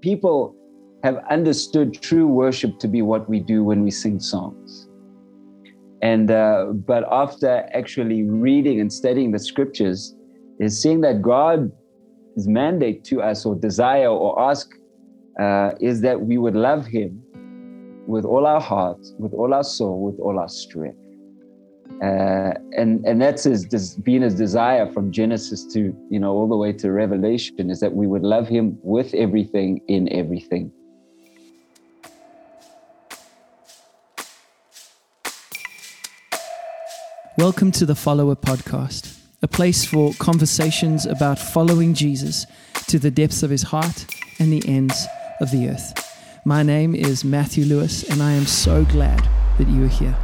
people have understood true worship to be what we do when we sing songs. And uh, but after actually reading and studying the scriptures, is seeing that God's mandate to us or desire or ask uh, is that we would love Him with all our heart, with all our soul, with all our strength. Uh, and and that's his being his desire from Genesis to you know all the way to Revelation is that we would love him with everything in everything. Welcome to the Follower Podcast, a place for conversations about following Jesus to the depths of his heart and the ends of the earth. My name is Matthew Lewis, and I am so glad that you are here.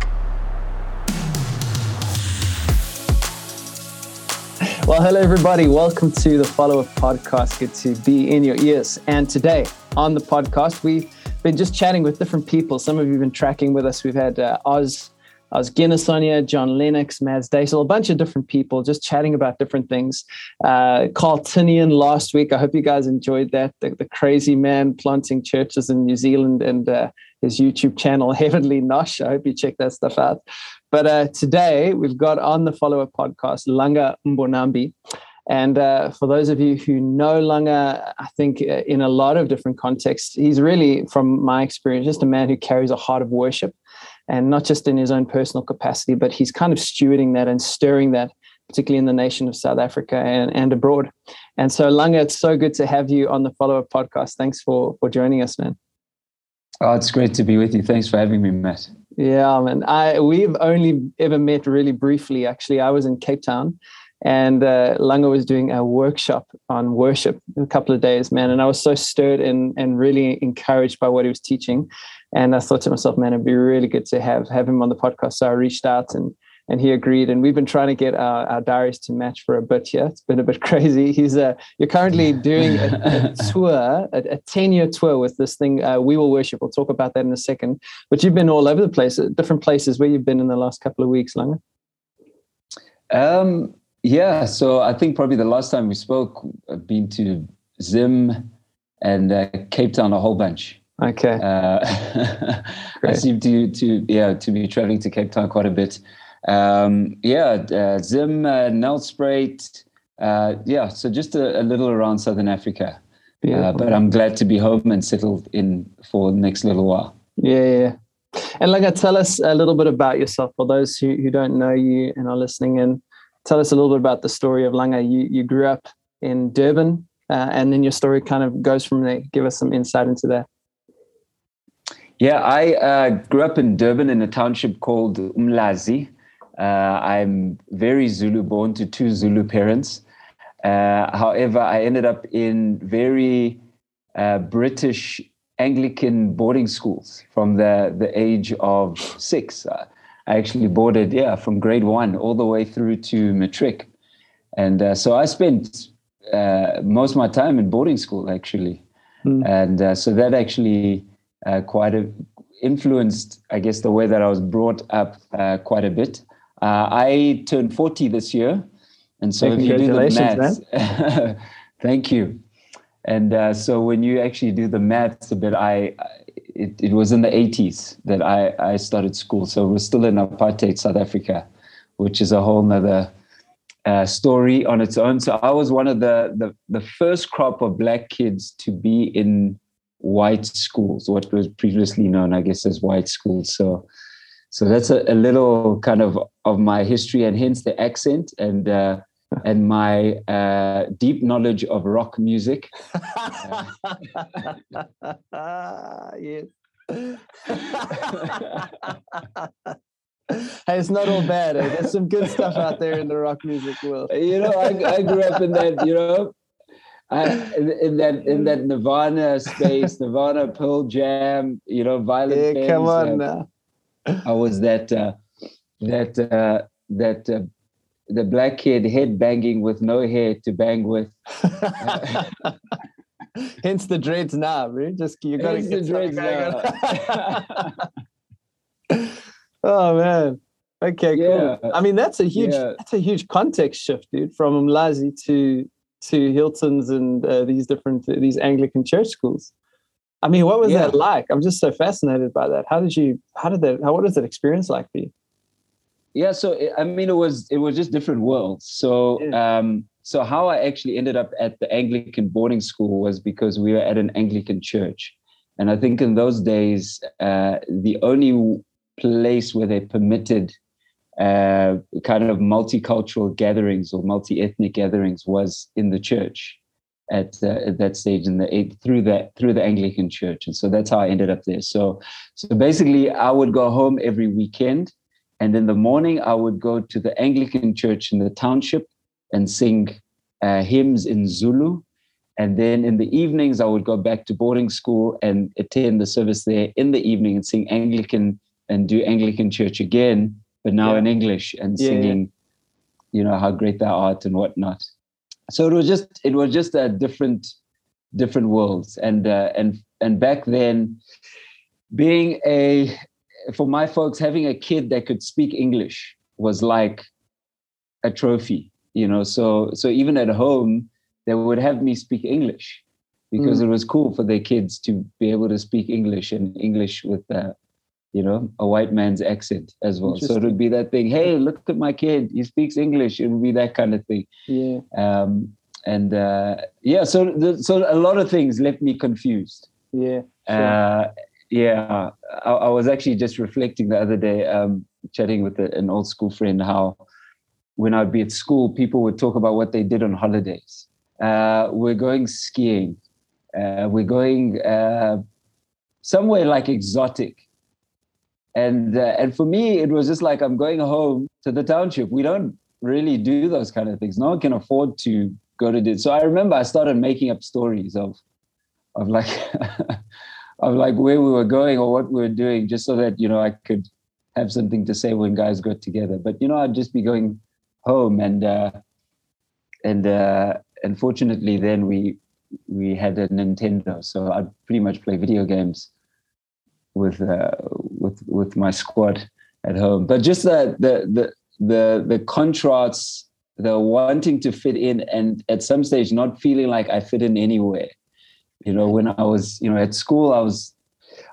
Well, hello, everybody. Welcome to the Follow Up Podcast. Good to be in your ears. And today on the podcast, we've been just chatting with different people. Some of you have been tracking with us. We've had uh, Os was Guinness Sonia, John Lennox, Mads Daisel, a bunch of different people just chatting about different things. Uh, Carl Tinian last week. I hope you guys enjoyed that. The, the crazy man planting churches in New Zealand and uh, his YouTube channel, Heavenly Nosh. I hope you check that stuff out. But uh, today we've got on the follower podcast Langa Mbonambi. And uh, for those of you who know Langa, I think uh, in a lot of different contexts, he's really, from my experience, just a man who carries a heart of worship and not just in his own personal capacity, but he's kind of stewarding that and stirring that, particularly in the nation of South Africa and, and abroad. And so, Langa, it's so good to have you on the Follow Up podcast. Thanks for for joining us, man. Oh, it's great to be with you. Thanks for having me, Matt. Yeah, man. I we've only ever met really briefly. Actually, I was in Cape Town and uh, Langa was doing a workshop on worship a couple of days, man. And I was so stirred and, and really encouraged by what he was teaching. And I thought to myself, man, it'd be really good to have have him on the podcast. So I reached out and and he agreed. And we've been trying to get our, our diaries to match for a bit here. It's been a bit crazy. He's uh, you're currently doing a, a tour, a, 10 year tour with this thing, uh, We Will Worship. We'll talk about that in a second. But you've been all over the place, different places where you've been in the last couple of weeks, Langa. Um, yeah, so I think probably the last time we spoke, I've been to Zim and uh, Cape Town a whole bunch. Okay. Uh, I seem to to yeah to be traveling to Cape Town quite a bit. Um, yeah, uh, Zim, uh, Nelspruit, uh, yeah. So just a, a, little around Southern Africa. Uh, but I'm glad to be home and settled in for the next little while. Yeah, yeah. And like, tell us a little bit about yourself for those who, who don't know you and are listening in tell us a little bit about the story of Langa. You you grew up in Durban, uh, and then your story kind of goes from there. Give us some insight into that. Yeah, I uh, grew up in Durban in a township called Umlazi. Uh, I'm very Zulu, born to two Zulu parents. Uh, however, I ended up in very uh, British Anglican boarding schools from the, the age of six. I actually boarded, yeah, from grade one all the way through to matric. And uh, so I spent uh, most of my time in boarding school, actually. Mm. And uh, so that actually uh, quite a, influenced, I guess, the way that I was brought up uh, quite a bit. Uh, I turned 40 this year. And so if you do the maths, thank you. And so when you actually do the maths a bit, I it, it was in the 80s that I, I started school. So we're still in apartheid South Africa, which is a whole nother uh, story on its own. So I was one of the, the, the first crop of black kids to be in white schools, what was previously known, I guess, as white schools. So so that's a, a little kind of of my history and hence the accent and uh, and my uh, deep knowledge of rock music. yes. hey, it's not all bad. Eh? There's some good stuff out there in the rock music world. You know, I, I grew up in that. You know, I, in, that in that Nirvana space, Nirvana, Pearl Jam. You know, Violent. Yeah, come on uh, now. I was that uh, that uh, that uh, the black kid head banging with no hair to bang with. Hence the dreads now, right? Just you gotta Hence get the dreads now. oh man. Okay, yeah. cool. I mean, that's a huge yeah. that's a huge context shift, dude, from Umlazi to to Hiltons and uh, these different uh, these Anglican church schools. I mean, what was yeah. that like? I'm just so fascinated by that. How did you? How did that? How what was that experience like for you? Yeah, so I mean, it was it was just different worlds. So yeah. um, so how I actually ended up at the Anglican boarding school was because we were at an Anglican church, and I think in those days, uh, the only place where they permitted uh, kind of multicultural gatherings or multi-ethnic gatherings was in the church at, uh, at that stage in the through that through the Anglican Church, and so that's how I ended up there. So so basically, I would go home every weekend, and in the morning I would go to the Anglican Church in the township and sing uh, hymns in Zulu. And then in the evenings, I would go back to boarding school and attend the service there in the evening and sing Anglican and do Anglican church again, but now yeah. in English and yeah, singing, yeah. you know, how great thou art and whatnot so it was just it was just a different different worlds and uh, and and back then being a for my folks having a kid that could speak english was like a trophy you know so so even at home they would have me speak english because mm. it was cool for their kids to be able to speak english and english with uh, you know, a white man's accent as well. So it would be that thing, hey, look at my kid, he speaks English. It would be that kind of thing. Yeah. Um, and uh, yeah, so the, so a lot of things left me confused. Yeah. Sure. Uh, yeah, I, I, was actually just reflecting the other day, um, chatting with a, an old school friend, how when I'd be at school, people would talk about what they did on holidays. Uh, we're going skiing. Uh, we're going uh, somewhere like exotic and uh, and for me it was just like i'm going home to the township. We don't really do those kind of things. No one can afford to go to do so i remember i started making up stories of of like of like where we were going or what we were doing just so that you know i could have something to say when guys got together. But you know i'd just be going home and uh and uh unfortunately then we we had a nintendo. So i'd pretty much play video games with uh, with with my squad at home. But just the the the the the contrasts, the wanting to fit in, and at some stage not feeling like I fit in anywhere. You know, when I was you know at school, I was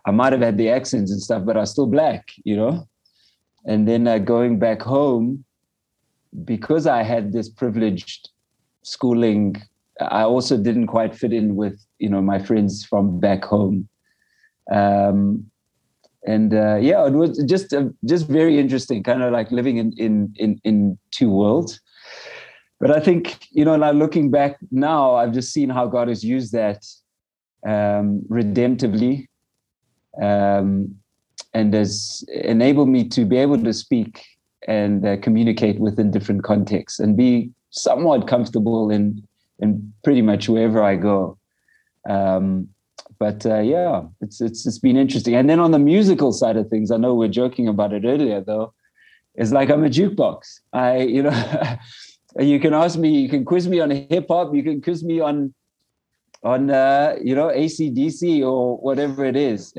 I might have had the accents and stuff, but I was still black. You know, and then uh, going back home because I had this privileged schooling. I also didn't quite fit in with you know my friends from back home. Um, and uh, yeah, it was just uh, just very interesting, kind of like living in in in in two worlds. But I think you know, like looking back now, I've just seen how God has used that um, redemptively, um, and has enabled me to be able to speak and uh, communicate within different contexts and be somewhat comfortable in in pretty much wherever I go. Um, but uh, yeah, it's it's it's been interesting. And then on the musical side of things, I know we're joking about it earlier though. It's like I'm a jukebox. I you know, you can ask me, you can quiz me on hip hop, you can quiz me on on uh, you know ACDC or whatever it is.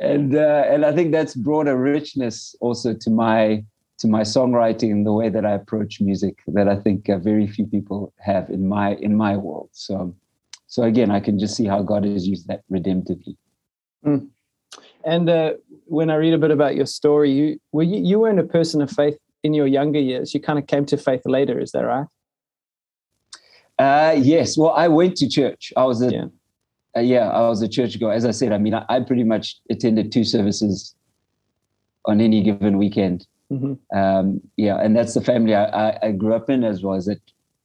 and uh, and I think that's brought a richness also to my to my songwriting and the way that I approach music that I think uh, very few people have in my in my world. So so again, I can just see how God has used that redemptively. Mm. And uh, when I read a bit about your story, you were you, you weren't a person of faith in your younger years. You kind of came to faith later. Is that right? Uh, yes. Well, I went to church. I was a yeah. Uh, yeah, I was a church goer. As I said, I mean, I, I, pretty much attended two services on any given weekend. Mm-hmm. Um, yeah, and that's the family I, I, I, grew up in as well. As that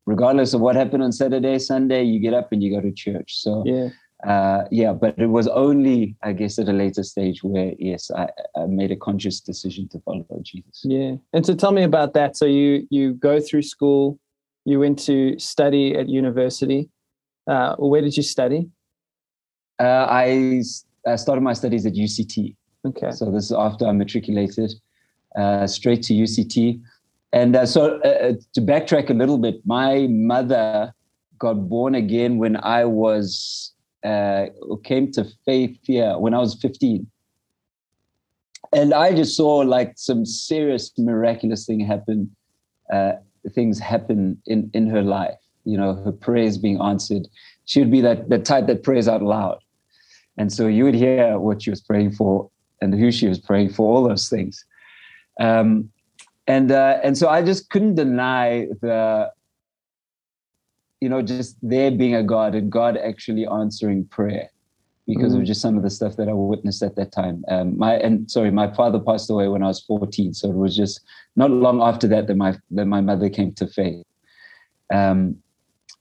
regardless of what happened on Saturday, Sunday, you get up and you go to church. So yeah, uh, yeah. But it was only, I guess, at a later stage where yes, I, I, made a conscious decision to follow Jesus. Yeah, and so tell me about that. So you you go through school, you went to study at university. Uh, where did you study? Uh, I, I started my studies at UCT. Okay. So this is after I matriculated, uh, straight to UCT. And uh, so, uh, uh, to backtrack a little bit, my mother got born again when I was uh, came to faith here when I was 15. And I just saw like some serious miraculous thing happen, uh, things happen in, in her life. You know, her prayers being answered. she would be that the type that prays out loud. And so you would hear what she was praying for and who she was praying for, all those things. Um, and uh, and so I just couldn't deny the, you know, just there being a God and God actually answering prayer because mm-hmm. of just some of the stuff that I witnessed at that time. Um, my and sorry, my father passed away when I was 14, so it was just not long after that that my that my mother came to faith. Um,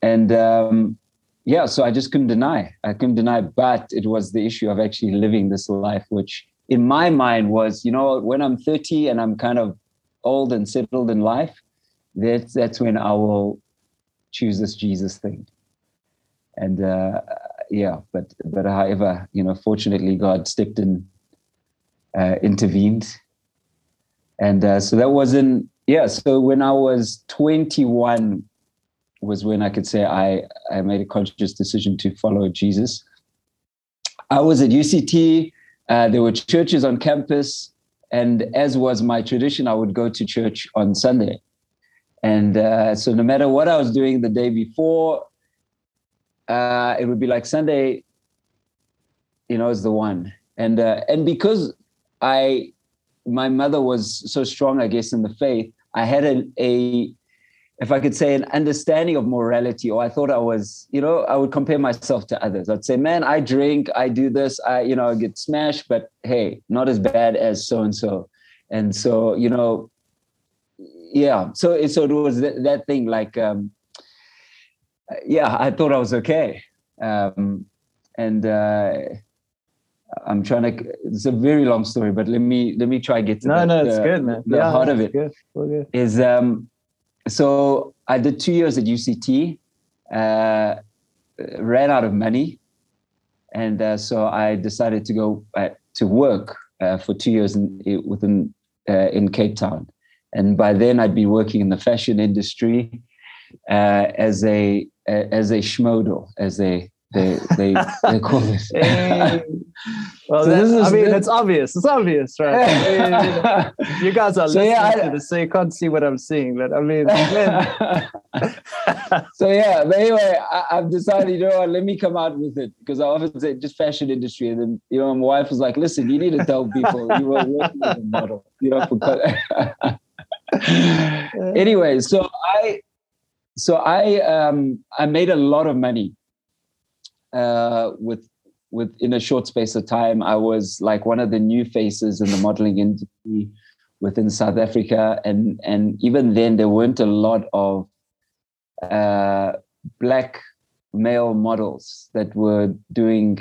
and um, yeah, so I just couldn't deny. I couldn't deny, but it was the issue of actually living this life, which in my mind was, you know, when I'm 30 and I'm kind of old and settled in life, that's that's when I will choose this Jesus thing. And uh, yeah, but but however, you know, fortunately, God stepped in, uh, intervened, and uh, so that wasn't yeah. So when I was 21, was when I could say I I made a conscious decision to follow Jesus. I was at UCT. Uh, there were churches on campus, and as was my tradition, I would go to church on Sunday. And uh, so, no matter what I was doing the day before, uh, it would be like Sunday, you know, is the one. And uh, and because I, my mother was so strong, I guess, in the faith, I had a, a, if I could say, an understanding of morality, or I thought I was, you know, I would compare myself to others. I'd say, man, I drink, I do this, I, you know, I get smashed, but hey, not as bad as so and so. And so, you know, yeah. So, so it was that, that thing like. Um, yeah, I thought I was okay. Um, and uh, I'm trying to. It's a very long story, but let me let me try get to no, the, no, it's the, good, man. The yeah, heart of it good. good. is um, so I did two years at UCT, uh, ran out of money, and uh, so I decided to go uh, to work uh, for two years in, within uh, in Cape Town, and by then I'd been working in the fashion industry uh, as a as a schmodel, as they they they, they call this. Hey. Well, so is, I mean, it's obvious. It's obvious, right? you guys are so listening yeah, I, to this, so you can't see what I'm seeing. But I mean, so yeah. But anyway, I, have decided, you know what? Let me come out with it because I often say just fashion industry, and then you know, my wife was like, "Listen, you need to tell people you were working as a model." You know, because anyway, so I so I um, I made a lot of money uh, with with in a short space of time. I was like one of the new faces in the modeling industry within South Africa, and and even then there weren't a lot of uh, black male models that were doing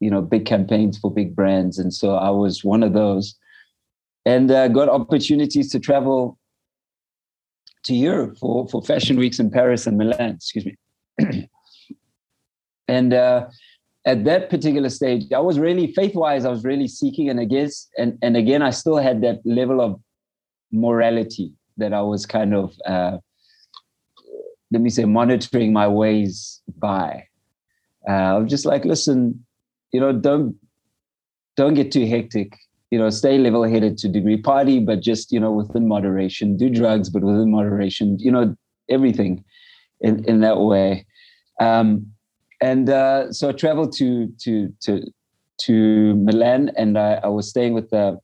you know big campaigns for big brands, and so I was one of those, and uh, got opportunities to travel to Europe for, for fashion weeks in Paris and Milan, excuse me. and uh, at that particular stage, I was really faith-wise, I was really seeking, and I guess, and and again, I still had that level of morality that I was kind of, uh, let me say, monitoring my ways by. Uh, I was just like, listen, you know, don't don't get too hectic. You know stay level headed to degree. Party but just you know within moderation. Do drugs but within moderation. You know everything in, in that way. Um, and uh, so i traveled to to to to milan and I, I was staying with a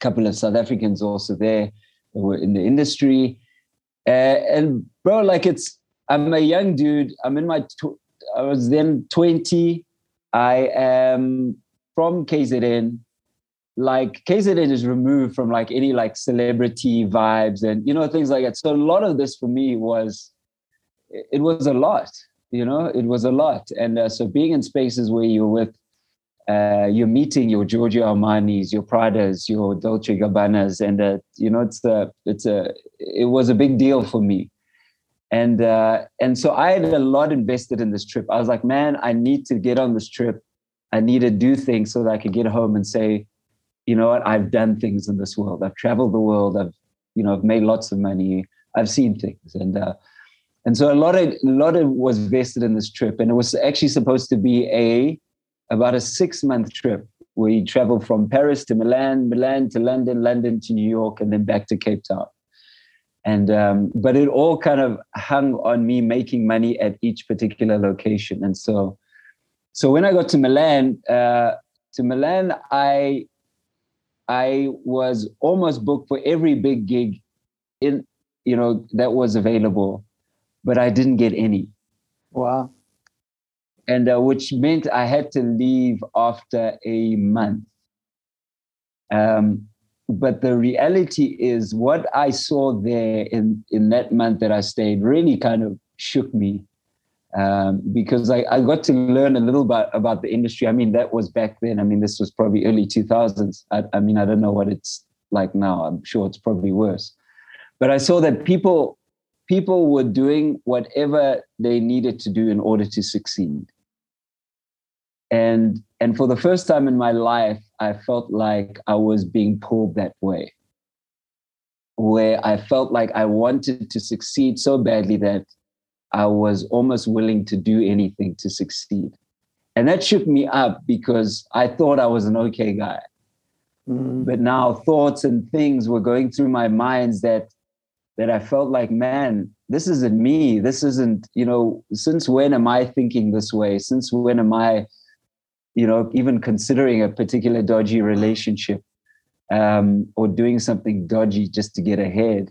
couple of south africans also there that were in the industry. Uh, and bro like it's i'm a young dude. I'm in my tw- i was then 20 i am from KZN, like KZN is removed from like any like celebrity vibes and you know things like that. So a lot of this for me was it was a lot, you know, it was a lot. And uh, so being in spaces where you're with uh, you're meeting your Giorgio Armani's, your Pradas, your Dolce Gabbanas, and uh, you know it's a it's a it was a big deal for me, and uh, and so I had a lot invested in this trip. I was like, man, I need to get on this trip I need to do things so that I could get home and say, you know what, I've done things in this world. I've traveled the world. I've, you know, I've made lots of money. I've seen things, and uh, and so a lot of a lot of was vested in this trip, and it was actually supposed to be a about a six month trip. Where you travel from Paris to Milan, Milan to London, London to New York, and then back to Cape Town. and um, but it all kind of hung on me making money at each particular location. And so so when i got to milan uh, to milan i i was almost booked for every big gig in you know that was available but i didn't get any wow and uh, which meant i had to leave after a month um, but the reality is what I saw there in, in that month that I stayed really kind of shook me um, because I, I got to learn a little bit about the industry. I mean, that was back then. I mean, this was probably early 2000s. I, I mean, I don't know what it's like now. I'm sure it's probably worse. But I saw that people people were doing whatever they needed to do in order to succeed. And and for the first time in my life, I felt like I was being pulled that way, where I felt like I wanted to succeed so badly that I was almost willing to do anything to succeed. And that shook me up because I thought I was an okay guy. Mm-hmm. But now thoughts and things were going through my minds that that I felt like, man, this isn't me. This isn't, you know, since when am I thinking this way? Since when am I you know, even considering a particular dodgy relationship um, or doing something dodgy just to get ahead.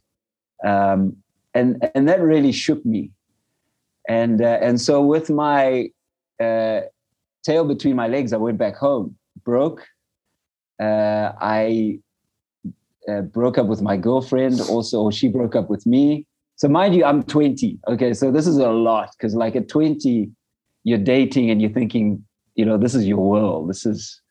Um, and, and that really shook me. And, uh, and so with my uh, tail between my legs, I went back home, broke. Uh, I uh, broke up with my girlfriend also, she broke up with me. So mind you, I'm 20. Okay, so this is a lot because like at 20, you're dating and you're thinking you know this is your world this is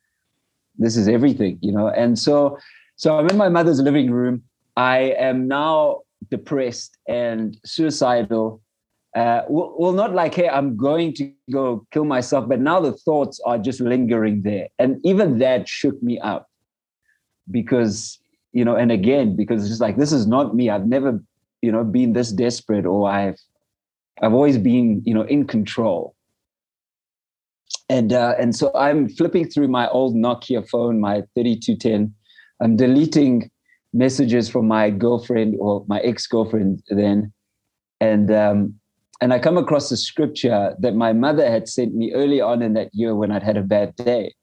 this is everything you know and so so i'm in my mother's living room i am now depressed and suicidal uh, well, well, not like, hey, I'm going to go kill myself, but now the thoughts are just lingering there. And even that shook me up because, you know, and again, because it's just like, this is not me. I've never, you know, been this desperate or I've, I've always been, you know, in control and uh, and so I'm flipping through my old Nokia phone, my 3210. I'm deleting messages from my girlfriend or my ex-girlfriend then, and um, and I come across a scripture that my mother had sent me early on in that year when I'd had a bad day,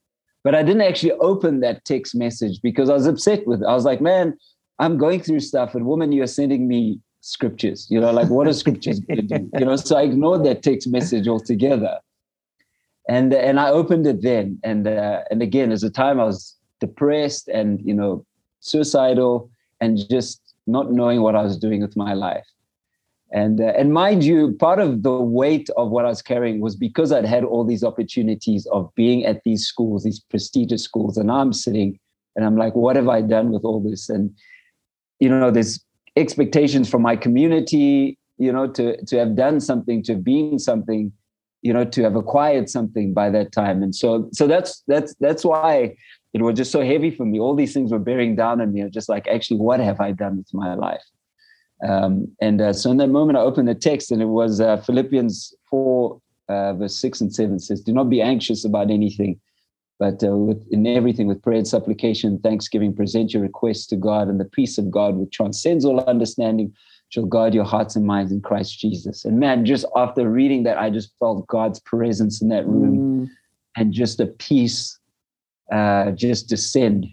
but I didn't actually open that text message because I was upset with it. I was like, man, I'm going through stuff, and woman, you're sending me scriptures. You know, like what are scriptures going to do? You know, so I ignored that text message altogether and and I opened it then, and uh, and again, as a time I was depressed and you know suicidal and just not knowing what I was doing with my life. And uh, and mind you, part of the weight of what I was carrying was because I'd had all these opportunities of being at these schools, these prestigious schools, and I'm sitting and I'm like, what have I done with all this? And you know, there's expectations from my community, you know, to to have done something, to have been something, you know to have acquired something by that time. And so so that's that's that's why it was just so heavy for me. All these things were bearing down on me just like actually what have i done with my life um, and uh, so in that moment i opened the text and it was uh, philippians 4 uh, verse 6 and 7 says do not be anxious about anything but uh, with, in everything with prayer and supplication thanksgiving present your requests to god and the peace of god which transcends all understanding shall guard your hearts and minds in Christ Jesus. And man, just after reading that, I just felt God's presence in that room mm. and just a peace uh, just descend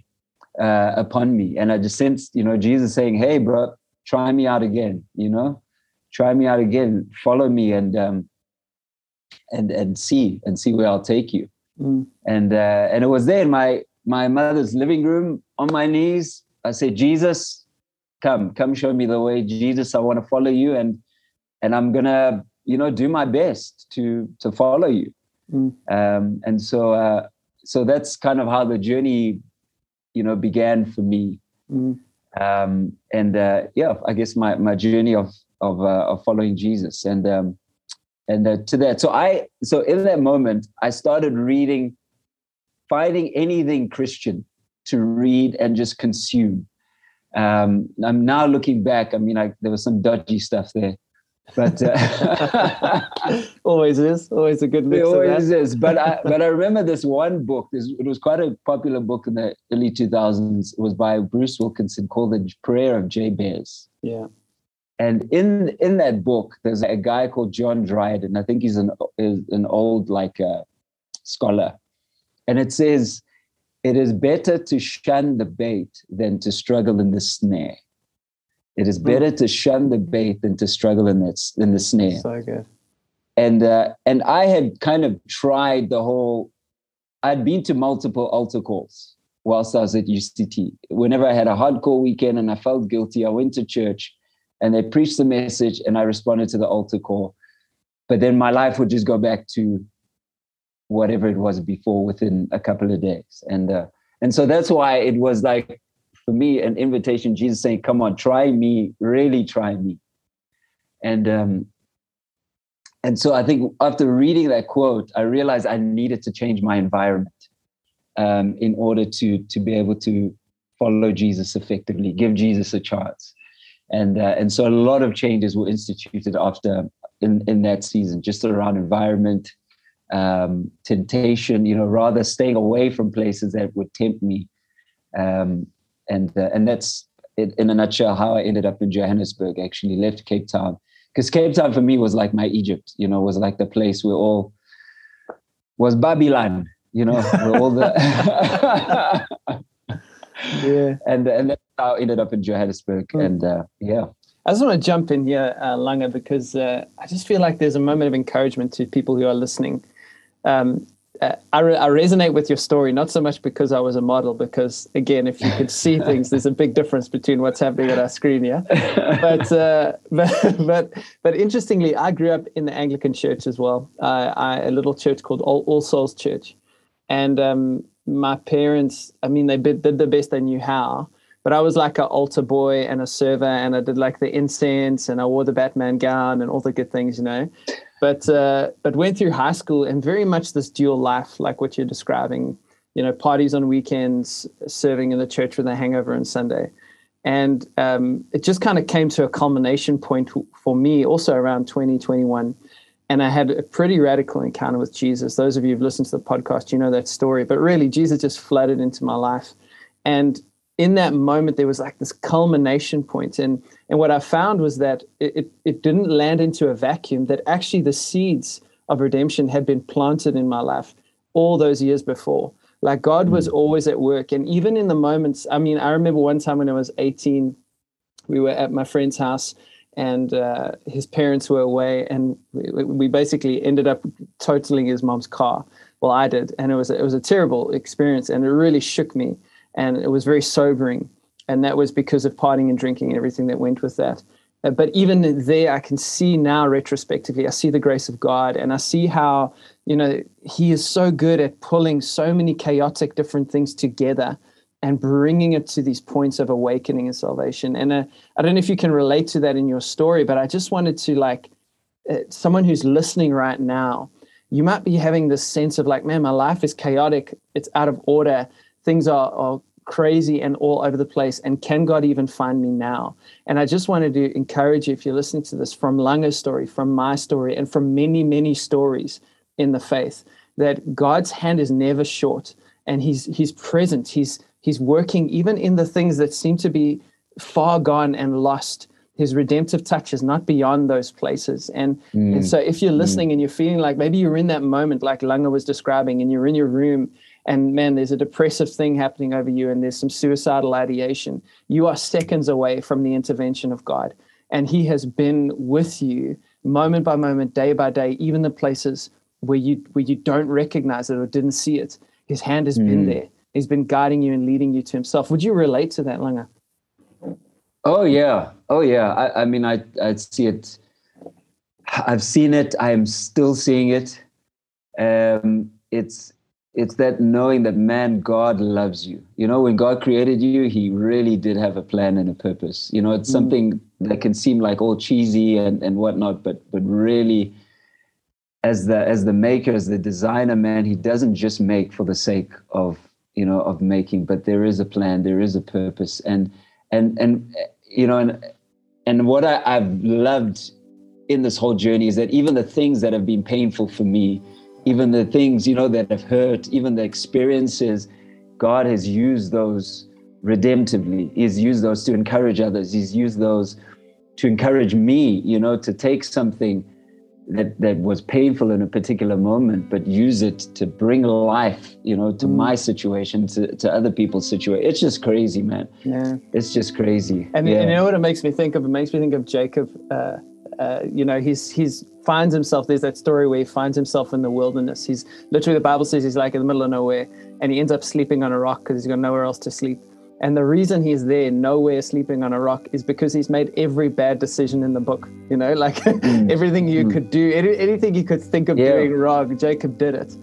uh, upon me. And I just sensed, you know, Jesus saying, Hey, bro, try me out again, you know, try me out again, follow me and, um, and, and see, and see where I'll take you. Mm. And, uh, and it was there in my, my mother's living room on my knees. I said, Jesus, come come show me the way jesus i want to follow you and and i'm gonna you know do my best to to follow you mm. um and so uh so that's kind of how the journey you know began for me mm. Um and uh yeah i guess my my journey of of uh, of following jesus and um and uh, to that. So i so in that moment i started reading finding anything christian to read and just consume. Um, I'm now looking back. I mean, I, there was some dodgy stuff there, but uh, always is always a good mix. It always is. But I, but I remember this one book. This, it was quite a popular book in the early 2000s. It was by Bruce Wilkinson called "The Prayer of Jabez." Yeah. And in in that book, there's a guy called John Dryden. I think he's an is an old like uh, scholar, and it says, "It is better to shun the bait than to struggle in the snare." It is better mm. to shun the bait than to struggle in the, in the snare. So good. And uh, and I had kind of tried the whole. I'd been to multiple altar calls whilst I was at UCT. Whenever I had a hardcore weekend and I felt guilty, I went to church and they preached the message and I responded to the altar call. But then my life would just go back to whatever it was before within a couple of days. And uh, and so that's why it was like for me an invitation, Jesus saying, Come on, try me, really try me. And um and so I think after reading that quote, I realized I needed to change my environment um, in order to to be able to follow Jesus effectively, give Jesus a chance and uh, and so a lot of changes were instituted after in in that season, just around environment, um, temptation. You know, rather staying away from places that would tempt me, um, and uh, and that's it, in a nutshell how I ended up in Johannesburg. Actually, left Cape Town because Cape Town for me was like my Egypt. You know, was like the place where all was Babylon. You know, where all the yeah, and and that's how I ended up in Johannesburg, mm. and uh, yeah. I just want to jump in here, uh, Langa, because uh, I just feel like there's a moment of encouragement to people who are listening. Um, uh, I, re- I, resonate with your story, not so much because I was a model, because again, if you could see things, there's a big difference between what's happening on our screen here. But, uh, but, but, but interestingly, I grew up in the Anglican church as well, uh, I, a little church called All, All Souls Church. And um, my parents, I mean, they did the best they knew how. But I was like an altar boy and a server, and I did like the incense, and I wore the Batman gown and all the good things, you know. But uh, but went through high school and very much this dual life, like what you're describing. You know, parties on weekends, serving in the church with a hangover on Sunday, and um, it just kind of came to a culmination point for me, also around 2021 and I had a pretty radical encounter with Jesus. Those of you who've listened to the podcast, you know that story. But really, Jesus just flooded into my life. And in that moment, there was like this culmination. And, and what I found was that it, it, it didn't land into a vacuum, that actually the seeds of redemption had been planted in my life all those years before. Like God was mm. always at work. And even in the moments, I mean, I remember one time when I was 18, we were at my friend's house and uh, his parents were away, and we, we, basically ended up totaling his mom's car. Well, I did, and it was it was a terrible experience, and it really shook me, and it was very sobering, and that was because of partying and drinking and everything that went with that. Uh, but even there, I can see now retrospectively, I see the grace of God, and I see how you know He is so good at pulling so many chaotic different things together and bringing it to these points of awakening and salvation. And uh, I don't know if you can relate to that in your story, but I just wanted to like uh, someone who's listening right now. You might be having this sense of like, man, my life is chaotic. It's out of order. Things are, are crazy and all over the place. And can God even find me now? And I just wanted to encourage you, if you're listening to this from Langa's story, from my story, and from many, many stories in the faith, that God's hand is never short and he's he's present. He's He's working even in the things that seem to be far gone and lost. His redemptive touch is not beyond those places. And, mm. and so if you're mm. listening mm. and you're feeling like maybe you're in that moment, like Langa was describing, and you're in your room and man, there's a depressive thing happening over you and there's some suicidal ideation, you are seconds away from the intervention of God. And He has been with you moment by moment, day by day, even the places where you where you don't recognize it or didn't see it. His hand has mm. been there. He's been guiding you and leading you to himself. Would you relate to that, Langa? Oh yeah. Oh yeah. I, I mean I I see it. I've seen it. I am still seeing it. Um, it's it's that knowing that man, God loves you. You know, when God created you, He really did have a plan and a purpose. You know, it's mm. something that can seem like all cheesy and, and whatnot, but but really as the as the maker, as the designer, man, he doesn't just make for the sake of you know of making but there is a plan there is a purpose and and and you know and and what I, i've loved in this whole journey is that even the things that have been painful for me even the things you know that have hurt even the experiences god has used those redemptively he's used those to encourage others he's used those to encourage me, you know, to take something that that was painful in a particular moment, but use it to bring life, you know, to mm. my situation, to, to other people's situation. It's just crazy, man. Yeah, it's just crazy. And, yeah. you know what it makes me think of? It makes me think of Jacob. Uh, uh, you know, he's he's finds himself. There's that story where he finds himself in the wilderness. He's literally the Bible says he's like in the middle of nowhere, and he ends up sleeping on a rock because he's got nowhere else to sleep. And the reason he's there, nowhere sleeping on a rock, is because he's made every bad decision in the book. You know, like mm. everything you mm. could do, anything you could think of yeah. doing wrong, Jacob did it.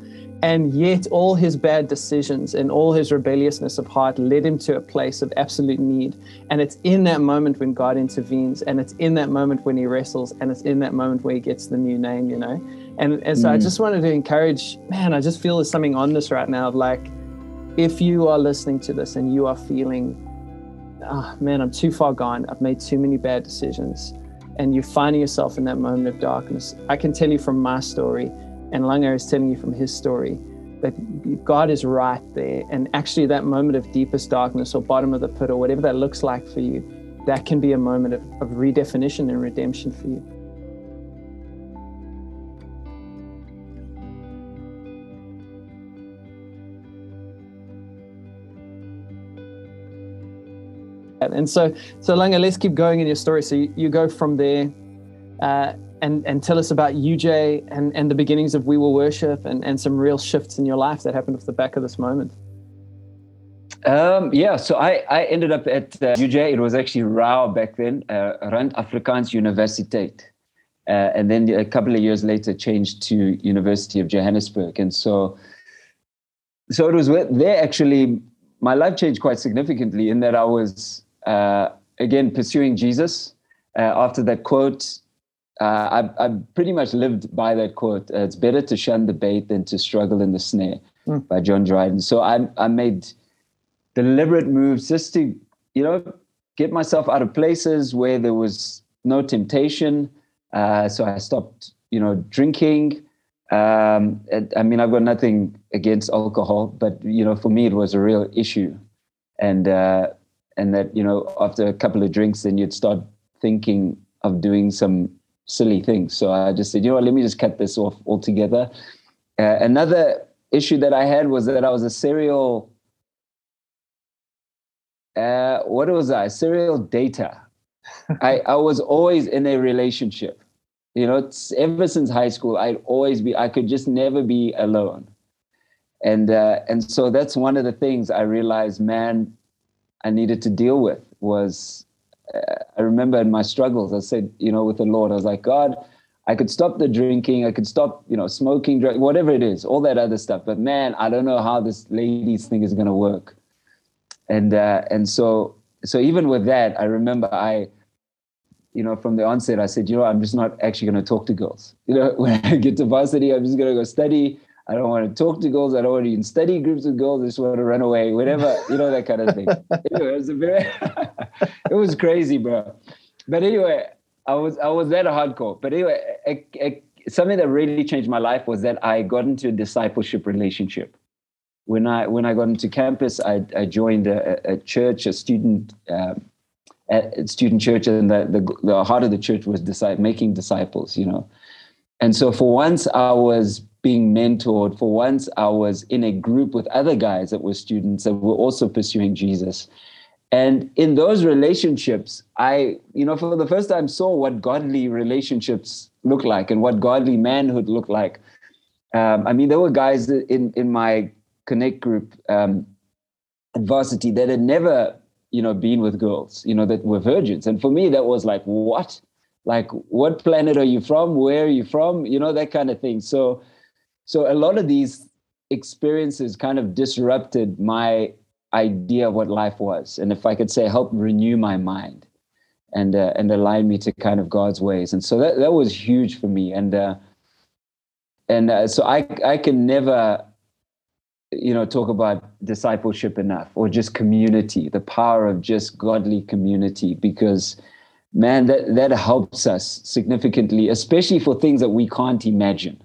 And yet, all his bad decisions and all his rebelliousness of heart led him to a place of absolute need. And it's in that moment when God intervenes, and it's in that moment when he wrestles, and it's in that moment where he gets the new name, you know? And, and so mm. I just wanted to encourage, man, I just feel there's something on this right now of like, if you are listening to this and you are feeling, oh, man, I'm too far gone, I've made too many bad decisions, and you're finding yourself in that moment of darkness, I can tell you from my story, and Langa is telling you from his story, that God is right there. And actually, that moment of deepest darkness or bottom of the pit or whatever that looks like for you, that can be a moment of, of redefinition and redemption for you. And so, so Langa, let's keep going in your story. So you, you go from there, uh, and and tell us about UJ and and the beginnings of We Will Worship and and some real shifts in your life that happened off the back of this moment. Um, yeah, so I, I ended up at uh, UJ. It was actually RAU back then, uh, Rand Afrikaans Universiteit. Uh, and then a couple of years later changed to University of Johannesburg. And so, so it was there actually, my life changed quite significantly in that I was uh, again pursuing Jesus. Uh, after that quote, uh, I, I pretty much lived by that quote. Uh, it's better to shun the bait than to struggle in the snare mm. by John Dryden. So I, I made deliberate moves just to, you know, get myself out of places where there was no temptation. Uh, so I stopped, you know, drinking. Um, I mean, I've got nothing against alcohol, but you know, for me, it was a real issue, and uh, and that you know after a couple of drinks then you'd start thinking of doing some silly things so i just said you know what, let me just cut this off altogether. Uh, another issue that i had was that i was a serial uh, what was i? Serial data I, I was always in a relationship. You know ever since high school i'd always be i could just never be alone. And uh, and so that's one of the things i realized man I needed to deal with was I remember in my struggles, I said, you know, with the Lord, I was like, God, I could stop the drinking, I could stop, you know, smoking, drug, whatever it is, all that other stuff. But man, I don't know how this ladies thing is going to work. And uh, and so so even with that, I remember I, you know, from the onset, I said, you know, I'm just not actually going to talk to girls. You know, when I get to varsity, I'm just going to go study. I don't want to talk to girls. I don't want to even study groups of girls. I just want to run away, whatever, you know, that kind of thing. anyway, it was a very, it was crazy, bro. But anyway, I was I was that hardcore. But anyway, a, a, something that really changed my life was that I got into a discipleship relationship. When I when I got into campus, I, I joined a, a church, a student um, a student church, and the, the the heart of the church was decide, making disciples. You know, and so for once I was being mentored. For once, I was in a group with other guys that were students that were also pursuing Jesus. And in those relationships, I, you know, for the first time saw what godly relationships look like and what godly manhood looked like. Um, I mean, there were guys in, in my Connect group um, varsity that had never, you know, been with girls, you know, that were virgins. And for me, that was like, what? Like, what planet are you from? Where are you from? You know, that kind of thing. So so a lot of these experiences kind of disrupted my idea of what life was. And if i could say help renew my mind and uh, and align me to kind of god's ways. And so that, that was huge for me. And uh, and uh, so i i can never you know talk about discipleship enough or just community the power of just godly community because man that that helps us significantly especially for things that we can't imagine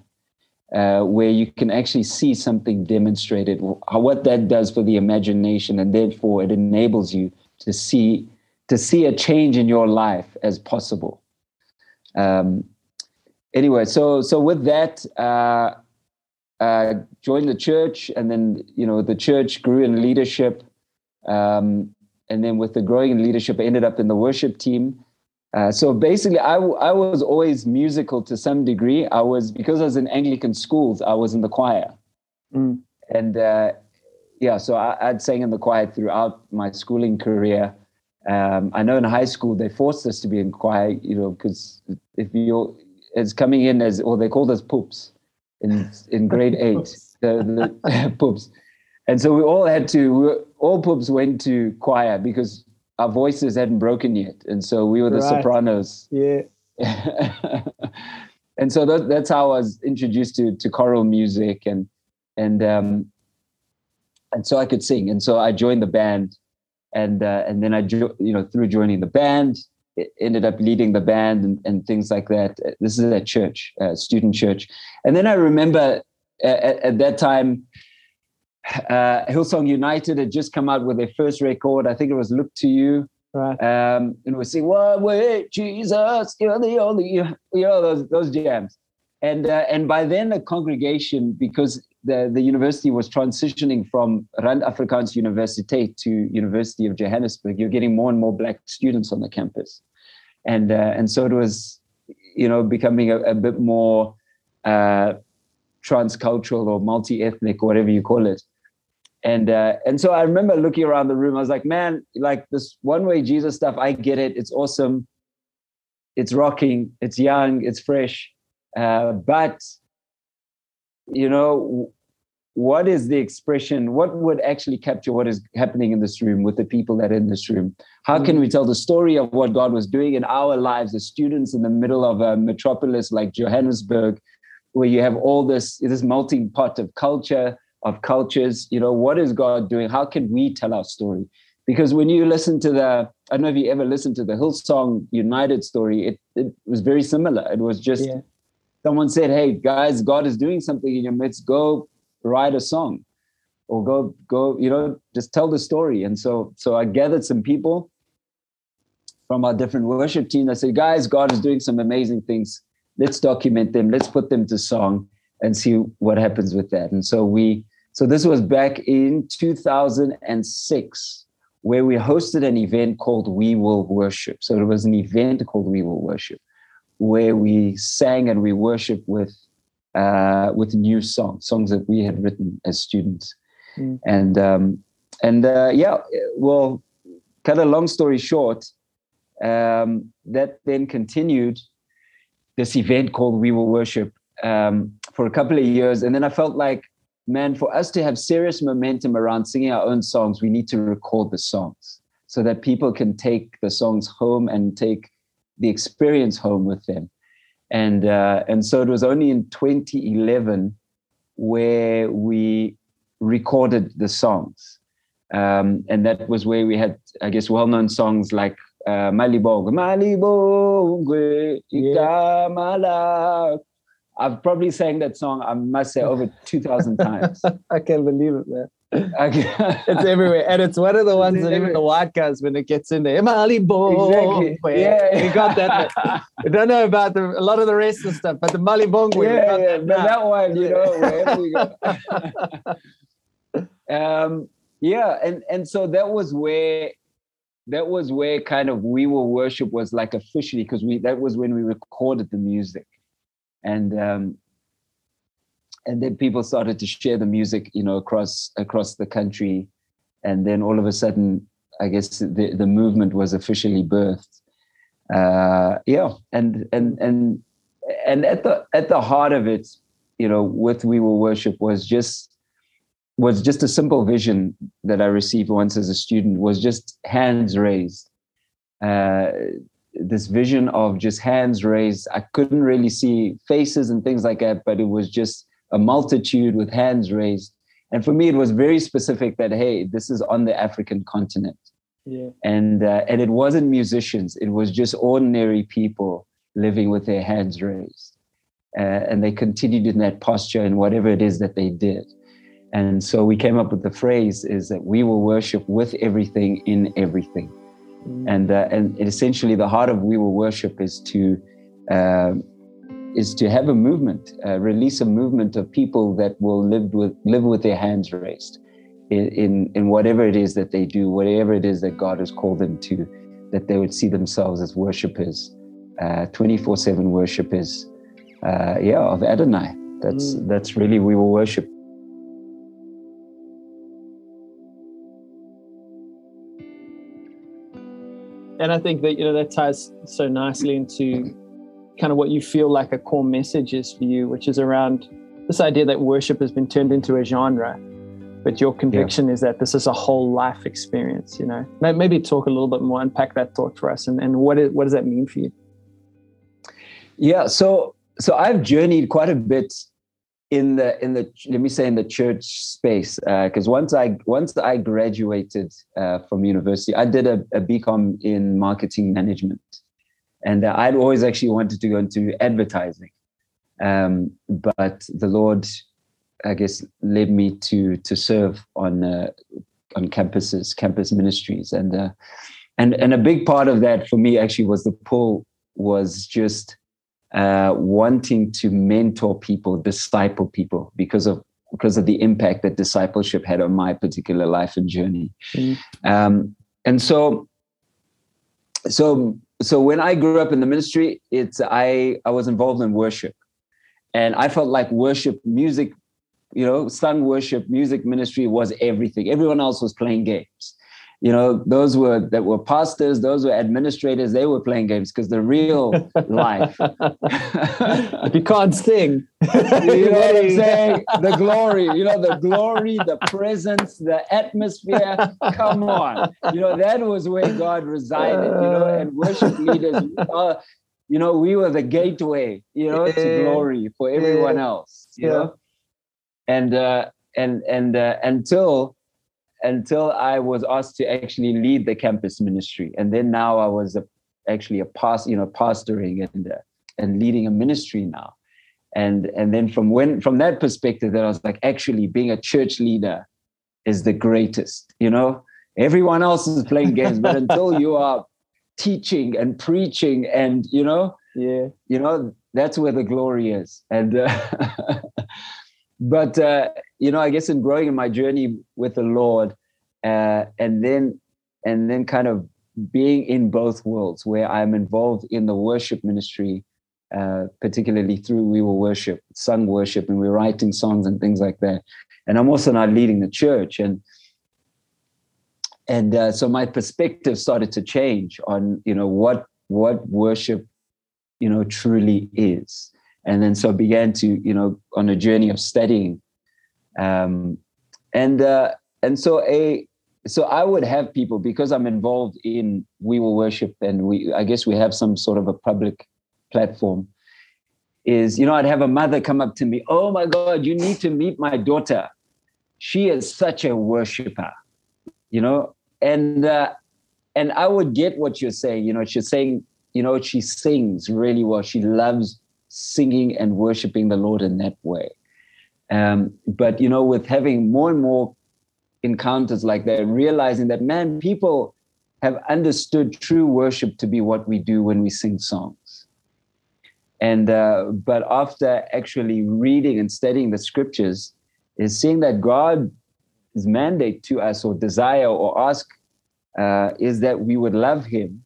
uh, where you can actually see something demonstrated, what that does for the imagination, and therefore it enables you to see to see a change in your life as possible. Um, anyway, so so with that, uh, uh, joined the church, and then you know the church grew in leadership, um, and then with the growing in leadership, I ended up in the worship team. Uh, so basically, I, w- I was always musical to some degree. I was because I was in Anglican schools. I was in the choir, mm. and uh, yeah, so I, would sang in the choir throughout my schooling career. Um, I know in high school they forced us to be in choir, you know, because if you're it's coming in as or they called us poops in in grade eight, the, the poops, and so we all had to. We were, all poops went to choir because our voices hadn't broken yet, and so we were the right. sopranos. Yeah. and so that, that's how I was introduced to to choral music, and and um, and so I could sing, and so I joined the band, and uh, and then I jo- you know through joining the band, ended up leading the band and, and things like that. This is at church, uh, student church, and then I remember uh, at, at that time uh, Hillsong United had just come out with their first record. I think it was "Look to You." Right. Um, and we sing "One Way, Jesus, you're the only," you know those those jams. And uh, and by then the congregation, because the, the university was transitioning from Rand Afrikaans Universiteit to University of Johannesburg, you're getting more and more black students on the campus, and uh, and so it was, you know, becoming a, a bit more uh, transcultural or multi-ethnic, whatever you call it and uh, and so I remember looking around the room. I was like, man, like this one way Jesus stuff. I get it. It's awesome. It's rocking. It's young. It's fresh. Uh, but you know, what is the expression? What would actually capture what is happening in this room with the people that are in this room? How can mm. we tell the story of what God was doing in our lives as students in the middle of a metropolis like Johannesburg, where you have all this this melting pot of culture? Of cultures you know what is god doing? How can we tell our story? Because when you listen to the i don't know if you ever listened to the hillsong united story it, it was very similar. It was just yeah. someone said hey guys god is doing something in your midst. Go write a song or go go you know just tell the story. And so so i gathered some people from our different worship team i said guys god is doing some amazing things. Let's document them. Let's put them to song and see what happens with that. And so we so this was back in 2006, where we hosted an event called We Will Worship. So it was an event called We Will Worship, where we sang and we worshiped with uh, with new songs, songs that we had written as students. Mm. And um, and uh, yeah, well, cut a long story short, um, that then continued this event called We Will Worship um, for a couple of years, and then I felt like man, for us to have serious momentum around singing our own songs, we need to record the songs so that people can take the songs home and take the experience home with them. And uh, and so it was only in 2011 where we recorded the songs, um, and that was where we had, I guess, well-known songs like uh, Malibongwe, Malibongwe, yeah. I've probably sang that song, I must say, over 2,000 times. I can't believe it, man. it's everywhere. And it's one of the ones that even the white guys, when it gets in there, Malibong. Exactly. Yeah, we got that. I don't know about the, a lot of the rest of the stuff, but the Mali Malibong. Yeah, yeah that, that one, you know, wherever you go. um, yeah, and, and so that was where that was where kind of we will worship was like officially because we that was when we recorded the music and um, and then people started to share the music, you know, across across the country, and then all of a sudden, I guess the the movement was officially birthed. Uh, yeah, and and and and at the at the heart of it, you know, with We Will Worship was just was just a simple vision that I received once as a student was just hands raised. Uh, this vision of just hands raised. I couldn't really see faces and things like that, but it was just a multitude with hands raised. And for me, it was very specific that hey, this is on the African continent. Yeah. And uh, and it wasn't musicians; it was just ordinary people living with their hands raised, uh, and they continued in that posture and whatever it is that they did. And so we came up with the phrase: is that we will worship with everything in everything. And uh, and essentially the heart of we will worship is to uh, is to have a movement, uh, release a movement of people that will live with live with their hands raised in, in in whatever it is that they do, whatever it is that God has called them to, that they would see themselves as worshipers, twenty four seven worshipers, uh, yeah, of Adonai. That's mm. that's really we will worship. And I think that you know that ties so nicely into kind of what you feel like a core message is for you, which is around this idea that worship has been turned into a genre, but your conviction yeah. is that this is a whole life experience. You know, maybe talk a little bit more, unpack that thought for us, and and what is, what does that mean for you? Yeah, so so I've journeyed quite a bit in the in the let me say in the church space because uh, once I once I graduated uh, from university, I did a, a BCom in marketing management, and uh, I'd always actually wanted to go into advertising, um, but the Lord, I guess, led me to to serve on uh, on campuses, campus ministries, and uh, and and a big part of that for me actually was the pull was just uh, wanting to mentor people, disciple people because of because of the impact that discipleship had on my particular life and journey. Mm. Um, and so, so, so when I grew up in the ministry, it's I I was involved in worship, and I felt like worship music, you know, sung worship music ministry was everything. Everyone else was playing games you know those were that were pastors those were administrators they were playing games because the real life. If you can't sing. You know what i'm saying? The glory you know the glory the presence the atmosphere. Come on. You know that was where god resided you know and worship leaders uh, you know we were the gateway you know to glory for everyone else you know? And uh and and uh, until until I was asked to actually lead the campus ministry, and then now I was a, actually a past, you know, pastoring and uh, and leading a ministry now, and and then from when from that perspective, that I was like, actually being a church leader is the greatest. You know, everyone else is playing games, but until you are teaching and preaching, and you know, yeah, you know, that's where the glory is, and. Uh, but uh, you know, I guess in growing in my journey with the Lord, uh, and then and then kind of being in both worlds, where I'm involved in the worship ministry, uh, particularly through We Will Worship, sung worship, and we're writing songs and things like that. And I'm also not leading the church, and and uh, so my perspective started to change on you know what what worship you know truly is and then so began to you know on a journey of studying um, and uh, and so a so I would have people because I'm involved in We Will Worship and we I guess we have some sort of a public platform. Is you know I'd have a mother come up to me, oh my God, you need to meet my daughter. She is such a worshiper, you know, and uh, and I would get what you're saying. You know, she's saying, you know, she sings really well. She loves singing and worshiping the Lord in that way. Um, but you know, with having more and more encounters like that, realizing that man, people have understood true worship to be what we do when we sing songs. And uh, but after actually reading and studying the scriptures, is seeing that God's mandate to us or desire or ask uh, is that we would love Him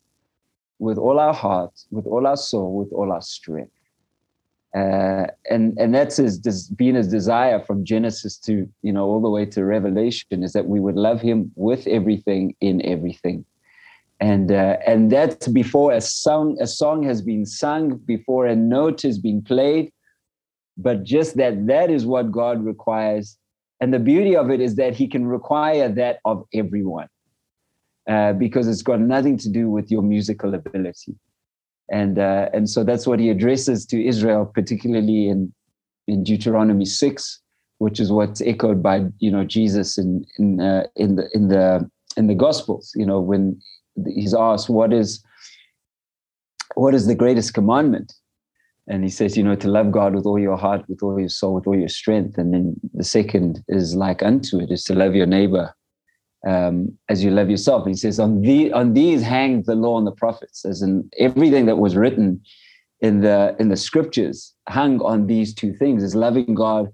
with all our heart, with all our soul, with all our strength. Uh, and and that's his being his desire from Genesis to you know all the way to Revelation is that we would love him with everything in everything, and uh, and that's before a song a song has been sung, before a note has been played, but just that that is what God requires, and the beauty of it is that He can require that of everyone, uh, because it's got nothing to do with your musical ability and uh, and so that's what he addresses to Israel, particularly in in Deuteronomy six, which is what's echoed by you know Jesus in in uh, in the in the in the Gospels. You know when he's asked what is what is the greatest commandment, and he says you know to love God with all your heart, with all your soul, with all your strength, and then the second is like unto it is to love your neighbor um, as you love yourself. He says, on, the, on these hang the law and the prophets, as in everything that was written in the in the scriptures hung on these two things: is loving God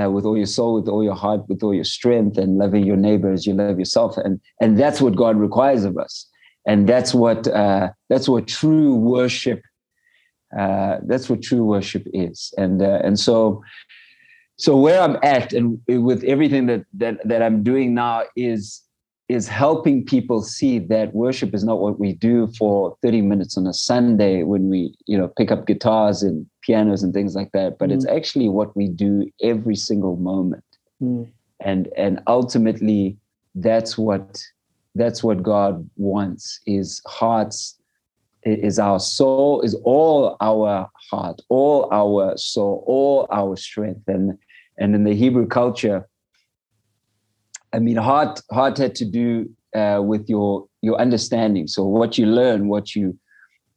uh, with all your soul, with all your heart, with all your strength, and loving your neighbor as you love yourself. And and that's what God requires of us. And that's what uh, that's what true worship. Uh, that's what true worship is. And uh, and so so where I'm at and with everything that that that I'm doing now is is helping people see that worship is not what we do for 30 minutes on a Sunday when we you know pick up guitars and pianos and things like that but mm. it's actually what we do every single moment mm. and and ultimately that's what that's what God wants is hearts is our soul is all our heart all our soul all our strength and and in the Hebrew culture, I mean, heart heart had to do uh, with your your understanding. So what you learn, what you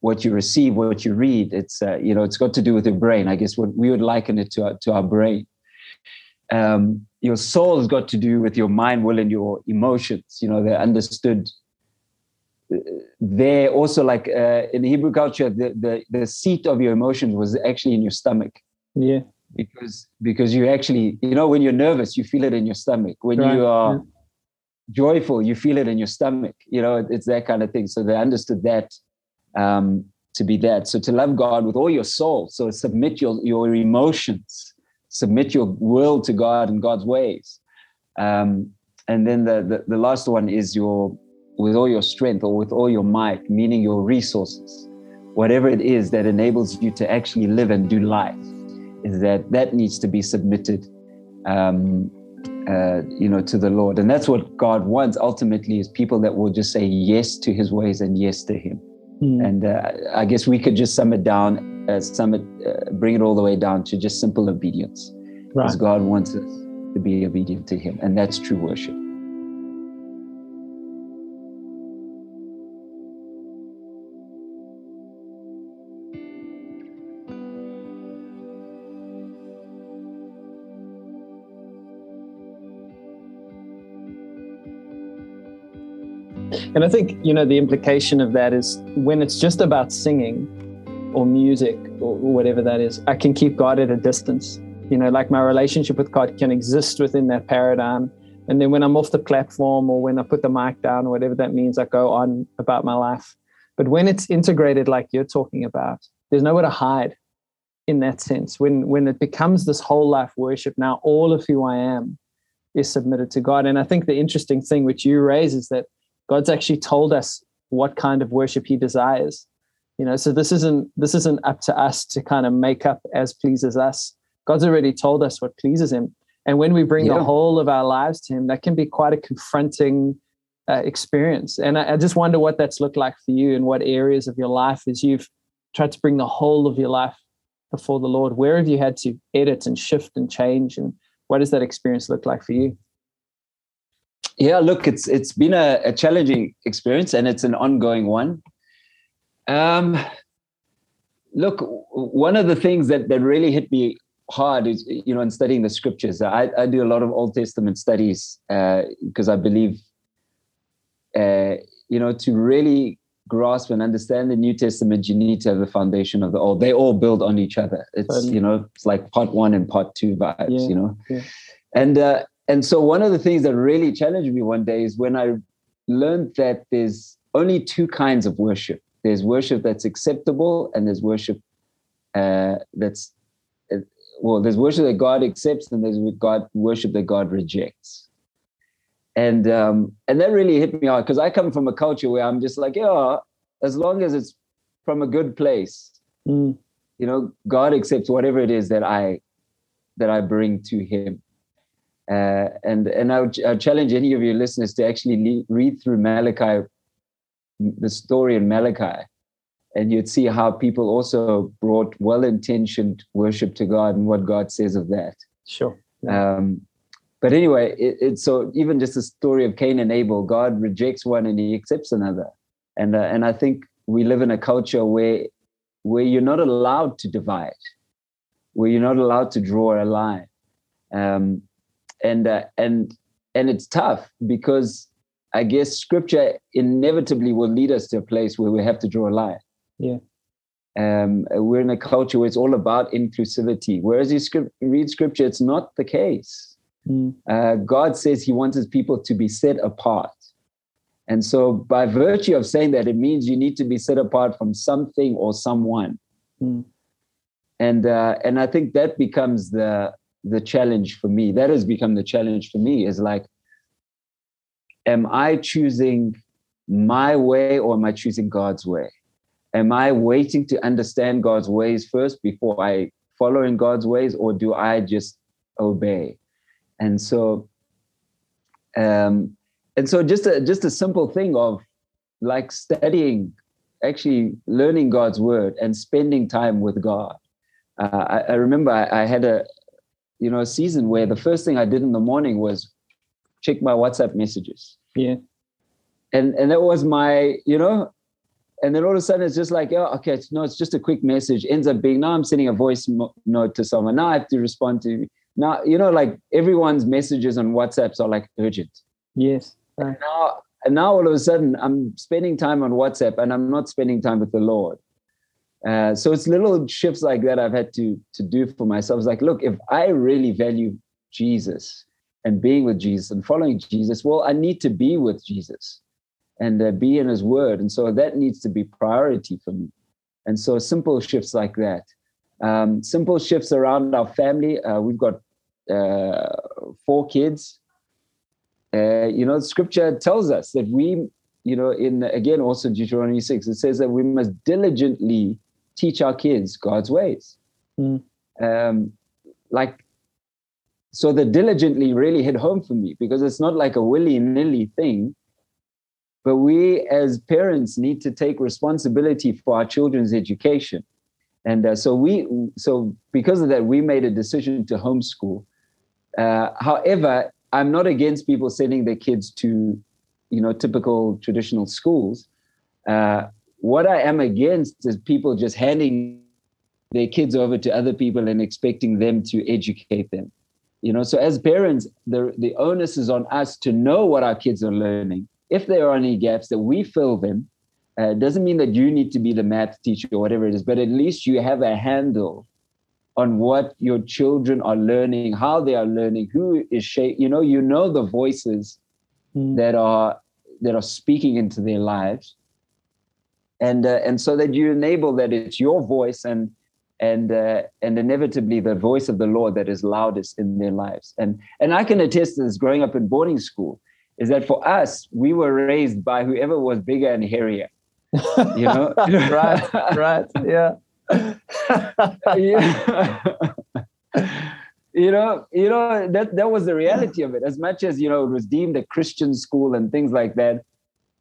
what you receive, what you read, it's uh, you know, it's got to do with your brain. I guess what we would liken it to our, to our brain. Um, your soul has got to do with your mind, will, and your emotions. You know, they're understood. They're also like uh, in Hebrew culture, the, the the seat of your emotions was actually in your stomach. Yeah. Because because you actually you know when you're nervous you feel it in your stomach. When right. you are yeah. joyful you feel it in your stomach. You know it's that kind of thing. So they understood that um, to be that. So to love god with all your soul. So submit your your emotions. Submit your will to god and god's ways. Um, and then the, the the last one is your with all your strength or with all your might meaning your resources whatever it is that enables you to actually live and do life is that that needs to be submitted um, uh, you know to the lord and that's what god wants ultimately is people that will just say yes to his ways and yes to him mm. and uh, i guess we could just sum it down uh, sum it uh, bring it all the way down to just simple obedience right. because god wants us to be obedient to him and that's true worship And I think, you know, the implication of that is when it's just about singing or music or whatever that is, I can keep God at a distance. You know, like my relationship with God can exist within that paradigm. And then when I'm off the platform or when I put the mic down or whatever that means, I go on about my life. But when it's integrated, like you're talking about, there's nowhere to hide in that sense. When when it becomes this whole life worship, now all of who I am is submitted to God. And I think the interesting thing which you raise is that God's actually told us what kind of worship he desires. You know, so this isn't this isn't up to us to kind of make up as pleases us. God's already told us what pleases him. And when we bring yeah. the whole of our lives to him, that can be quite a confronting uh, experience. And I, I just wonder what that's looked like for you and what areas of your life as you've tried to bring the whole of your life before the Lord. Where have you had to edit and shift and change? And what does that experience look like for you? Yeah, look, it's it's been a, a challenging experience and it's an ongoing one. Um, look, one of the things that that really hit me hard is you know in studying the scriptures. I, I do a lot of Old Testament studies because uh, I believe uh, you know to really grasp and understand the New Testament, you need to have the foundation of the Old. They all build on each other. It's you know it's like part one and part two vibes. Yeah, you know, yeah. and uh, and so one of the things that really challenged me one day is when I learned that there's only two kinds of worship. There's worship that's acceptable, and there's worship uh, that's uh, well, there's worship that God accepts, and there's God worship that God rejects. And um, and that really hit me hard because I come from a culture where I'm just like, yeah, as long as it's from a good place, mm. you know, God accepts whatever it is that I that I bring to Him. Uh, and and I would, I would, challenge any of your listeners to actually le- read through Malachi, the story in Malachi, and you'd see how people also brought well-intentioned worship to God and what God says of that. Sure. Yeah. Um, but anyway, it, it's so even just the story of Cain and Abel, God rejects one and He accepts another, and uh, and I think we live in a culture where where you're not allowed to divide, where you're not allowed to draw a line. Um, and uh, and and it's tough because I guess scripture inevitably will lead us to a place where we have to draw a line. Yeah. Um, we're in a culture where it's all about inclusivity. Whereas you script, read scripture, it's not the case. Mm. Uh, God says He wants His people to be set apart. And so, by virtue of saying that, it means you need to be set apart from something or someone. Mm. And uh, and I think that becomes the the challenge for me. That has become the challenge for me. Is like, am I choosing my way or am I choosing God's way? Am I waiting to understand God's ways first before I follow in God's ways, or do I just obey? And so, um, and so just a just a simple thing of like studying actually learning god's word and spending time with god uh, I, I, remember I, I, had a you know a season where the first thing i did in the morning was check my whatsapp messages. Yeah. And and that was my you know and then all of a sudden it's just like oh okay it's, no it's just a quick message. Ends up being now i'm sending a voice mo- note to someone. Now i have to respond to now you know like everyone's messages on whatsapps are like urgent. Yes. And now, and now all of a sudden, I'm spending time on WhatsApp and I'm not spending time with the Lord. Uh, so it's little shifts like that I've had to to do for myself. It's like, look, if I really value Jesus and being with Jesus and following Jesus, well, I need to be with Jesus and uh, be in His Word, and so that needs to be priority for me. And so simple shifts like that, um, simple shifts around our family. Uh, we've got uh, four kids uh, you know, scripture tells us that we, you know, in again also Deuteronomy 6, it says that we must diligently teach our kids God's ways. Mm. Um, like, so the diligently really hit home for me because it's not like a willy nilly thing, but we as parents need to take responsibility for our children's education. And uh, so we, so because of that, we made a decision to homeschool. Uh, however, I'm not against people sending their kids to, you know, typical traditional schools. Uh, what I am against is people just handing their kids over to other people and expecting them to educate them. You know, so as parents, the the onus is on us to know what our kids are learning. If there are any gaps, that we fill them. Uh, doesn't mean that you need to be the math teacher or whatever it is, but at least you have a handle on what your children are learning, how they are learning, who is shape. You know, you know the voices mm. that are that are speaking into their lives, and uh, and so that you enable that it's your voice and and uh, and inevitably the voice of the Lord that is loudest in their lives. And and I can attest to this growing up in boarding school is that for us we were raised by whoever was bigger and hairier. You know, right, right, yeah yeah. you know, you know that that was the reality of it. As much as you know, it was deemed a Christian school and things like that.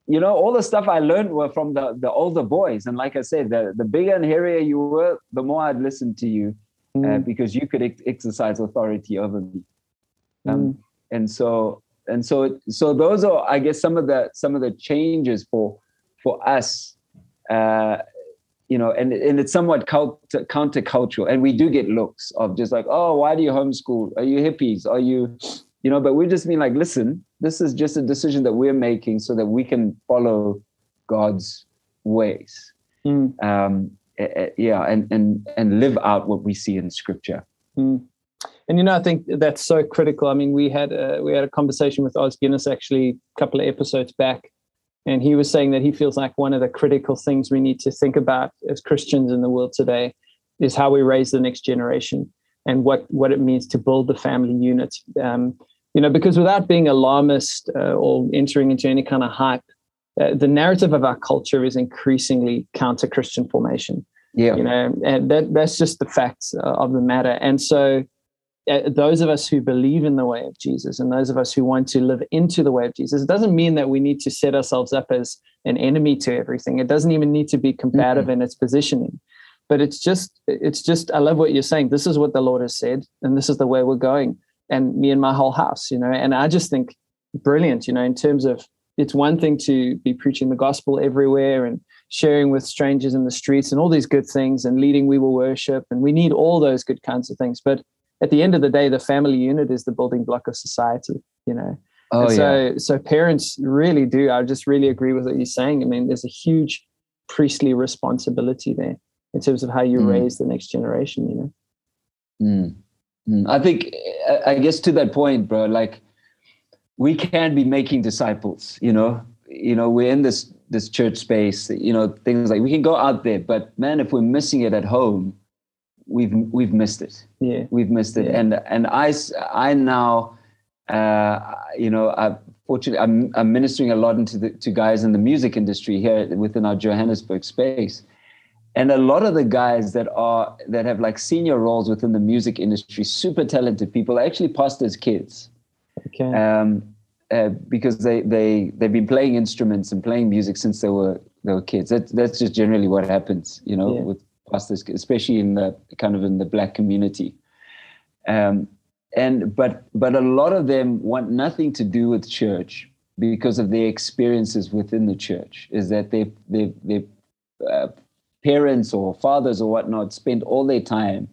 You know, all the stuff I learned were from the the older boys, and like I said, the the bigger and hairier you were, the more I'd listen to you, uh, mm. uh, because you could ex- exercise authority over me. Um, mm. And so, and so, so those are, I guess, some of the some of the changes for for us uh, you know, and, and it's somewhat cult, countercultural. And we do get looks of just like, oh, why do you homeschool? Are you hippies? Are you, you know, but we just mean like, listen, this is just a decision that we're making so that we can follow God's ways. Mm. Um, yeah, and, and, and live out what we see in scripture. Mm. And you know, I think that's so critical. I mean, we had a, we had a conversation with Os Guinness actually a couple of episodes back, and he was saying that he feels like one of the critical things we need to think about as Christians in the world today is how we raise the next generation and what, what it means to build the family unit. Um, you know, because without being alarmist uh, or entering into any kind of hype, uh, the narrative of our culture is increasingly counter Christian formation. Yeah. You know, and that, that's just the facts uh, of the matter. And so, uh, those of us who believe in the way of Jesus and those of us who want to live into the way of Jesus, it doesn't mean that we need to set ourselves up as an enemy to everything. It doesn't even need to be combative mm-hmm. in its positioning. But it's just, it's just, I love what you're saying. This is what the Lord has said, and this is the way we're going. And me and my whole house, you know, and I just think brilliant, you know, in terms of it's one thing to be preaching the gospel everywhere and sharing with strangers in the streets and all these good things and leading we will worship. And we need all those good kinds of things. But at the end of the day, the family unit is the building block of society, you know. Oh, and so, yeah. so parents really do. I just really agree with what you're saying. I mean, there's a huge priestly responsibility there in terms of how you mm. raise the next generation. You know. Mm. Mm. I think, I guess, to that point, bro. Like, we can be making disciples. You know, you know, we're in this this church space. You know, things like we can go out there, but man, if we're missing it at home, we've we've missed it. Yeah, we've missed it. Yeah. And and I I now, uh, you know, I fortunately I'm, I'm ministering a lot into the to guys in the music industry here within our Johannesburg space. And a lot of the guys that are that have like senior roles within the music industry, super talented people, actually pastors' kids. Okay. Um, uh, because they they they've been playing instruments and playing music since they were they were kids. That, that's just generally what happens, you know, yeah. with pastors, especially in the kind of in the black community. Um, and but but a lot of them want nothing to do with church because of their experiences within the church. Is that they they their uh, parents or fathers or whatnot spend all their time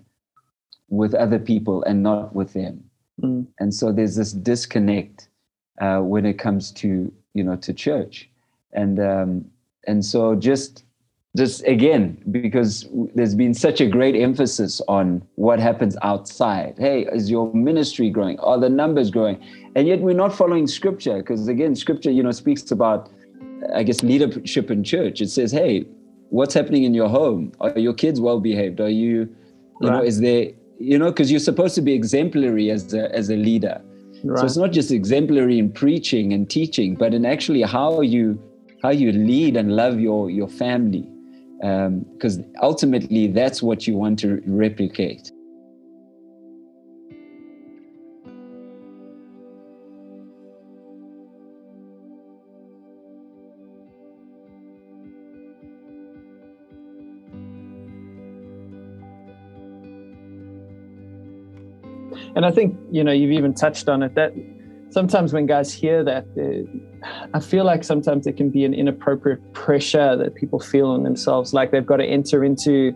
with other people and not with them, mm. and so there's this disconnect uh, when it comes to you know to church, and um, and so just just again because there's been such a great emphasis on what happens outside. Hey is your ministry growing? Are the numbers growing? And yet we're not following scripture because again scripture you know speaks about i guess leadership in church. It says hey what's happening in your home are your kids well behaved are you you right. know is there you know because you're supposed to be exemplary as a as a leader right. so it's not just exemplary in preaching and teaching but in actually how you how you lead and love your your family because um, ultimately that's what you want to replicate. And I think you know you've even touched on it that sometimes when guys hear that, I feel like sometimes it can be an inappropriate pressure that people feel on themselves, like they've got to enter into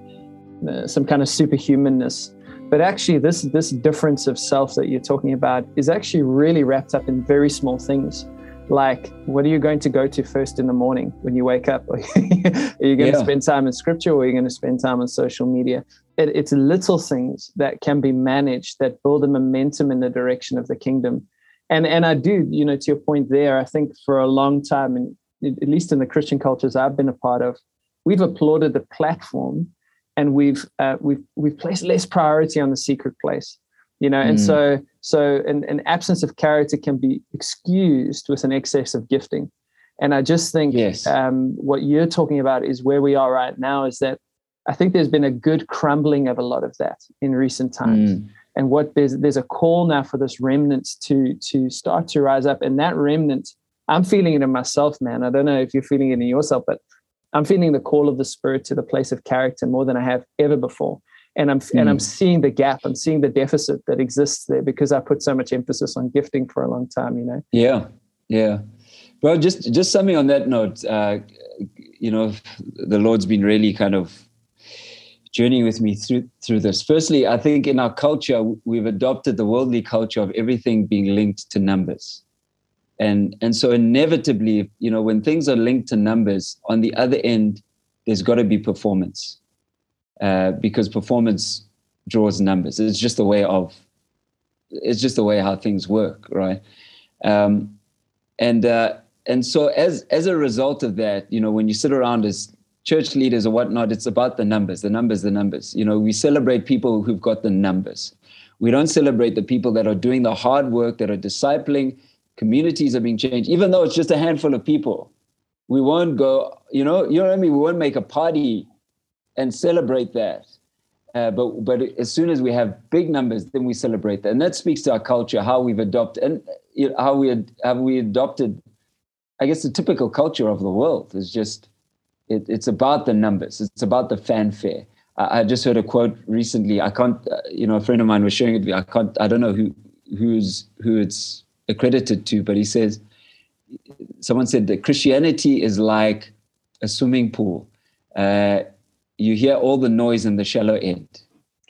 uh, some kind of superhumanness. But actually, this this difference of self that you're talking about is actually really wrapped up in very small things. Like, what are you going to go to first in the morning when you wake up? are you going yeah. to spend time in scripture or are you going to spend time on social media? It, it's little things that can be managed that build a momentum in the direction of the kingdom and and I do, you know, to your point there, I think for a long time, and at least in the Christian cultures I've been a part of, we've applauded the platform, and we've uh, we've we've placed less priority on the secret place, you know, and mm. so so an, an absence of character can be excused with an excess of gifting, and I just think yes. um, what you're talking about is where we are right now. Is that I think there's been a good crumbling of a lot of that in recent times. Mm. And what there's there's a call now for this remnant to to start to rise up. And that remnant i'm feeling it in myself man. I don't know if you're feeling it in yourself but i'm feeling the call of the spirit to the place of character more than i have ever before. And i'm mm. and i'm hmm. seeing the gap. I'm seeing the deficit that exists there because i put so much emphasis on gifting for a long time you know? Yeah. Yeah. Well just just something on that note uh you know the lord's been really kind of journeying with me through through this. Firstly, I think in our culture we've adopted the worldly culture of everything being linked to numbers, and and so inevitably, you know, when things are linked to numbers, on the other end, there's got to be performance, uh, because performance draws numbers. It's just a way of, it's just the way how things work, right? Um, and uh, and so as as a result of that, you know, when you sit around as church leaders or whatnot, it's about the numbers, the numbers, the numbers. You know, we celebrate people who've got the numbers. We don't celebrate the people that are doing the hard work, that are discipling. Communities are being changed, even though it's just a handful of people. We won't go, you know, you know what I mean? We won't make a party and celebrate that. Uh, but but as soon as we have big numbers, then we celebrate that, and that speaks to our culture, how we've adopted and you know, how we have we adopted. I guess the typical culture of the world is just it, it's about the numbers. It's about the fanfare. I, I, just heard a quote recently. I can't, uh, you know, a friend of mine was sharing it. With me. I can't. I don't know who who's who it's accredited to, but he says someone said that Christianity is like a swimming pool. Uh, you hear all the noise in the shallow end.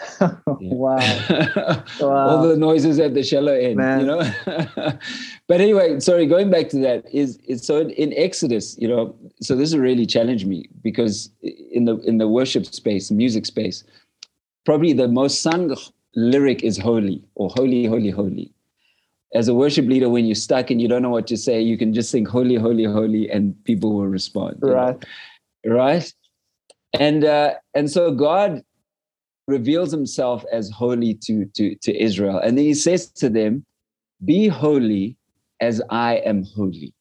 wow. wow. All the noises at the shallow end, Man. you know. but anyway, sorry, going back to that is is so in Exodus, you know, so this really challenged me because in the in the worship space, music space, probably the most sung lyric is holy or holy, holy, holy. As a worship leader, when you're stuck and you don't know what to say, you can just sing holy, holy, holy, and people will respond. Right. Know? Right. And uh, and so God reveals himself as holy to, to, to Israel. And then he says to them, Be holy as I am holy.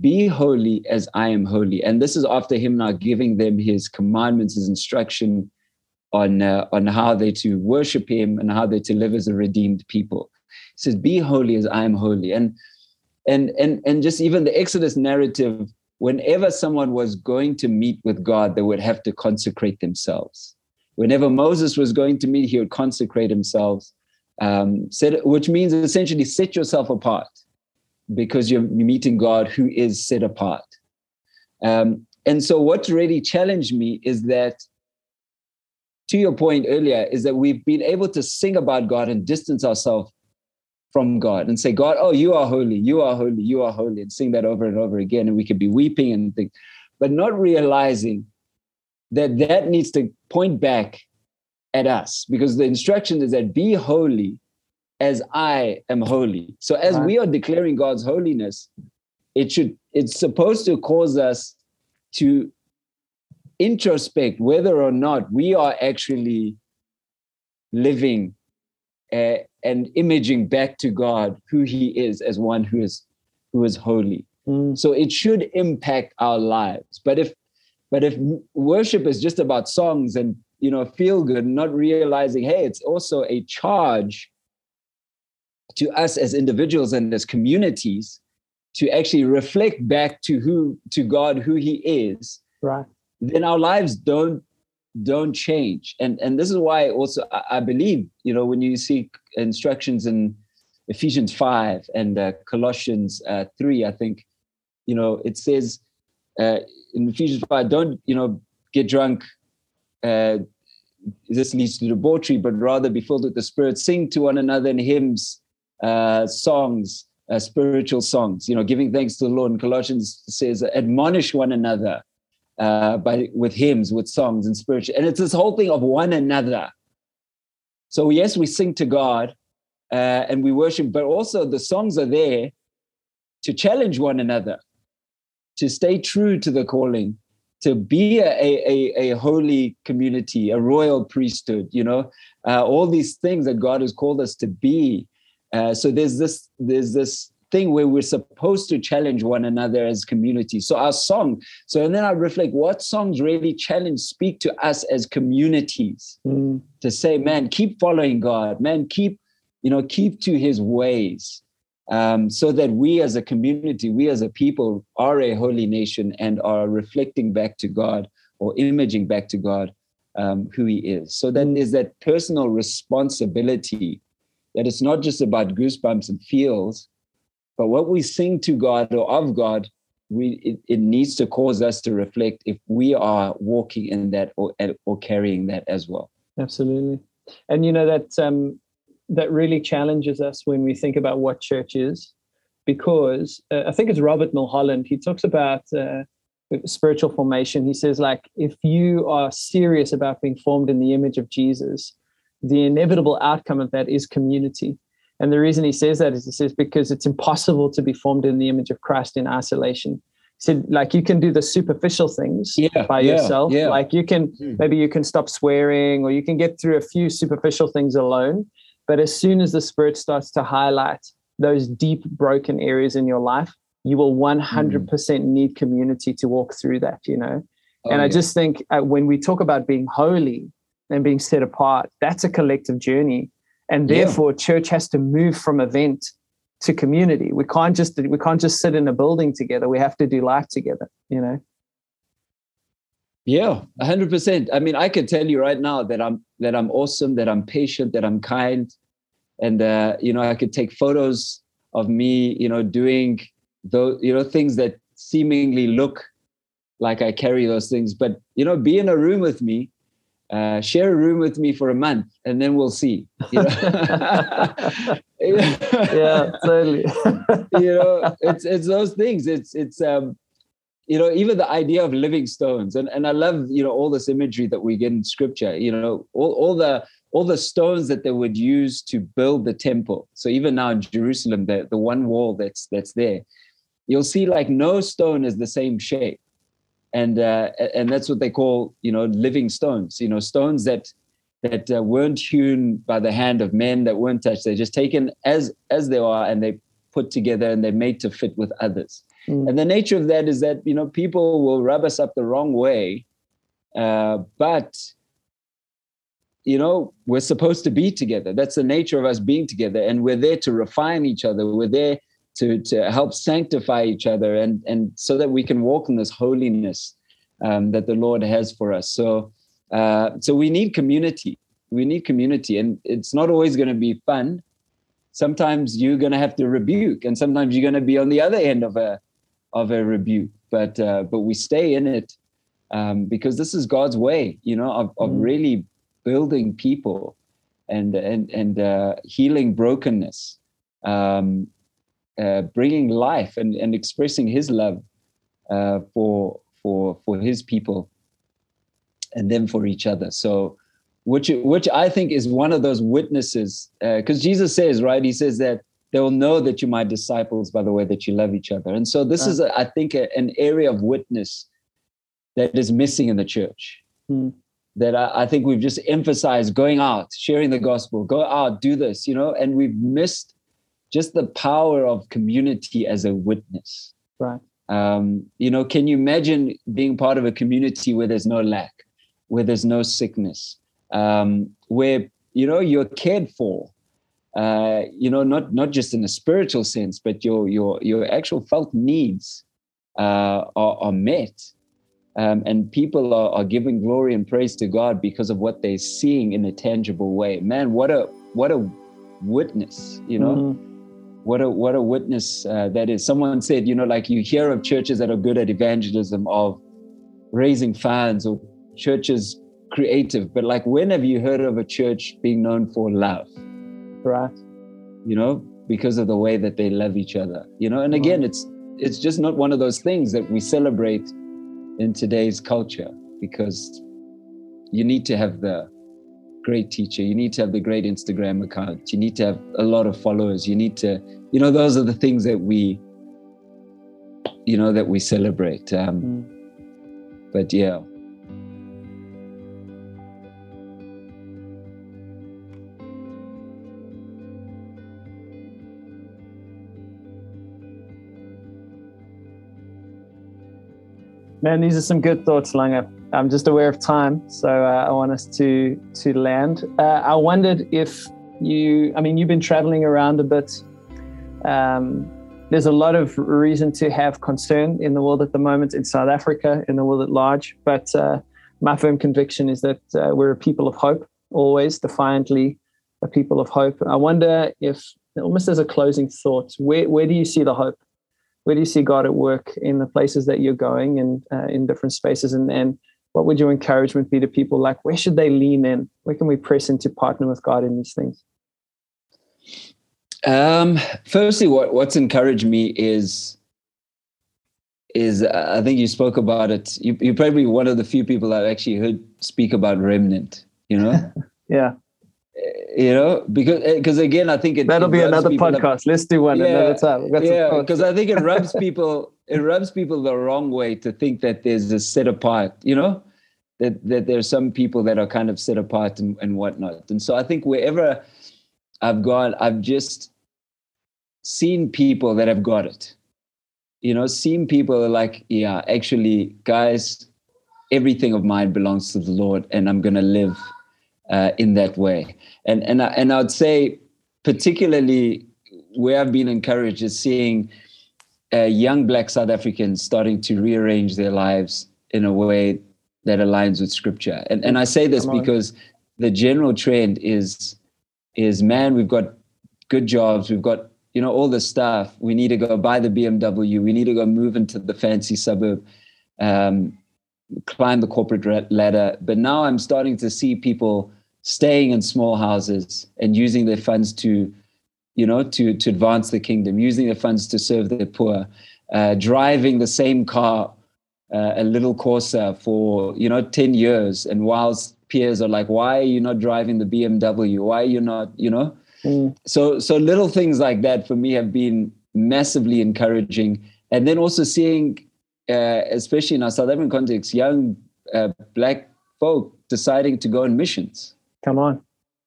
Be holy as I am holy. And this is after him now giving them his commandments, his instruction on, uh, on how they to worship him and how they to live as a redeemed people. He says, Be holy as I am holy. And and and and just even the Exodus narrative, whenever someone was going to meet with God, they would have to consecrate themselves. Whenever Moses was going to meet, he would consecrate himself, um, set, which means essentially set yourself apart because you're meeting God who is set apart. Um, and so, what really challenged me is that to your point earlier, is that we've been able to sing about God and distance ourselves from God and say, God, oh, you are holy, you are holy, you are holy, and sing that over and over again. And we could be weeping and think, but not realizing that that needs to point back at us because the instruction is that be holy as I am holy. So as we are declaring God's holiness, it should it's supposed to cause us to introspect whether or not we are actually living uh, and imaging back to God who He is as one who is who is holy. Mm. So it should impact our lives. But if but if worship is just about songs and you know feel good, not realizing, hey, it's also a charge to us as individuals and as communities to actually reflect back to who to God who He is. Right then our lives don't don't change and and this is why also I, I believe you know when you see instructions in ephesians 5 and uh, colossians uh, 3 i think you know it says uh, in ephesians 5 don't you know get drunk uh, this leads to debauchery but rather be filled with the spirit sing to one another in hymns uh, songs uh, spiritual songs you know giving thanks to the lord and colossians says admonish one another uh, by with hymns, with songs and spiritual. And it's this whole thing of one another. So yes, we sing to God uh, and we worship, but also the songs are there to challenge one another, to stay true to the calling, to be a, a, a holy community, a royal priesthood, you know, uh, all these things that God has called us to be. Uh, so there's this there's this thing where we're supposed to challenge one another as community. So our song, so and then I reflect what songs really challenge, speak to us as communities mm. to say, man, keep following God, man, keep, you know, keep to his ways. Um, so that we as a community, we as a people are a holy nation and are reflecting back to God or imaging back to God um, who he is. So then there's that personal responsibility that it's not just about goosebumps and feels, but what we sing to God or of God, we it, it needs to cause us to reflect if we are walking in that or or carrying that as well. Absolutely, and you know that um, that really challenges us when we think about what church is, because uh, I think it's Robert Mulholland. He talks about. Uh, spiritual formation he says like if you are serious about being formed in the image of jesus the inevitable outcome of that is community and the reason he says that is he says because it's impossible to be formed in the image of Christ in isolation. He said, like you can do the superficial things yeah, by yeah, yourself. Yeah. Like you can mm. maybe you can stop swearing or you can get through a few superficial things alone. But as soon as the spirit starts to highlight those deep broken areas in your life, you will 100% mm. need community to walk through that, you know. Oh, and I just think uh, when we talk about being holy and being set apart, that's a collective journey and therefore yeah. church has to move from event to community we can't just we can't just sit in a building together we have to do life together you know yeah 100% i mean i can tell you right now that i'm that i'm awesome that i'm patient that i'm kind and uh, you know i could take photos of me you know doing those you know things that seemingly look like i carry those things but you know be in a room with me uh, share a room with me for a month and then we'll see. You know? yeah, totally. you know, it's it's those things. It's it's um, you know, even the idea of living stones, and and I love you know all this imagery that we get in scripture. You know, all all the all the stones that they would use to build the temple. So even now in Jerusalem, the the one wall that's that's there, you'll see like no stone is the same shape and uh, and that's what they call you know living stones you know stones that that uh, weren't hewn by the hand of men that weren't touched they're just taken as as they are and they put together and they're made to fit with others mm. and the nature of that is that you know people will rub us up the wrong way uh, but you know we're supposed to be together that's the nature of us being together and we're there to refine each other we're there to to help sanctify each other and and so that we can walk in this holiness um, that the Lord has for us. So uh, so we need community. We need community, and it's not always going to be fun. Sometimes you're going to have to rebuke, and sometimes you're going to be on the other end of a of a rebuke. But uh, but we stay in it um, because this is God's way, you know, of, of mm. really building people and and and uh, healing brokenness. Um, uh, bringing life and, and expressing his love uh, for for for his people and then for each other so which which i think is one of those witnesses because uh, jesus says right he says that they will know that you're my disciples by the way that you love each other and so this is a, I think a, an area of witness that is missing in the church hmm. that I, I think we've just emphasized going out sharing the gospel go out do this you know and we've missed just the power of community as a witness. Right. Um, you know, can you imagine being part of a community where there's no lack, where there's no sickness, um, where you know you're cared for, uh, you know, not not just in a spiritual sense, but your your your actual felt needs uh, are, are met, um, and people are, are giving glory and praise to God because of what they're seeing in a tangible way. Man, what a what a witness, you know. Mm-hmm what a what a witness uh, that is. Someone said, you know, like you hear of churches that are good at evangelism, of raising funds, or churches creative, but like when have you heard of a church being known for love? Right. You know, because of the way that they love each other. You know, and again, it's it's just not one of those things that we celebrate in today's culture because you need to have the great teacher. You need to have the great Instagram account. You need to have a lot of followers. You need to, you know, those are the things that we, you know, that we celebrate. Um, mm. But yeah. Man, these are some good thoughts, Langa. I'm just aware of time, so uh, I want us to to land. Uh, I wondered if you, I mean, you've been traveling around a bit. Um, there's a lot of reason to have concern in the world at the moment, in South Africa, in the world at large. But uh, my firm conviction is that uh, we're a people of hope, always defiantly a people of hope. I wonder if, almost as a closing thought, where where do you see the hope? Where do you see God at work in the places that you're going and uh, in different spaces? And and what would your encouragement be to people? Like where should they lean in? Where can we press into partner with god in these things? Um, firstly what, what's encouraged me is is uh, i think you spoke about it. You, you're probably one of the few people i've actually heard speak about remnant you know? Yeah you know because because eh, again i think it, that'll it be another podcast let's do one yeah, another time yeah because i think it rubs people it rubs people the wrong way to think that there's a set apart you know that that there's some people that are kind of set apart and, and whatnot. And so I think wherever I've gone, I've just seen people that have got it. You know, seen people like, yeah, actually, guys, everything of mine belongs to the Lord, and I'm gonna live uh, in that way. And and I, and I'd say, particularly where I've been encouraged is seeing uh, young Black South Africans starting to rearrange their lives in a way that aligns with scripture. And and I say this because the general trend is is man, we've got good jobs, we've got you know all this stuff. We need to go buy the BMW. We need to go move into the fancy suburb. Um, climb the corporate ladder. But now I'm starting to see people staying in small houses and using their funds to, you know, to to advance the kingdom, using their funds to serve the poor, uh, driving the same car, uh, a little Corsa for you know ten years, and whilst peers are like, why are you not driving the BMW? Why are you not, you know? Mm. So so little things like that for me have been massively encouraging, and then also seeing uh, especially in our South African context, young uh, black folk deciding to go on missions. Come on.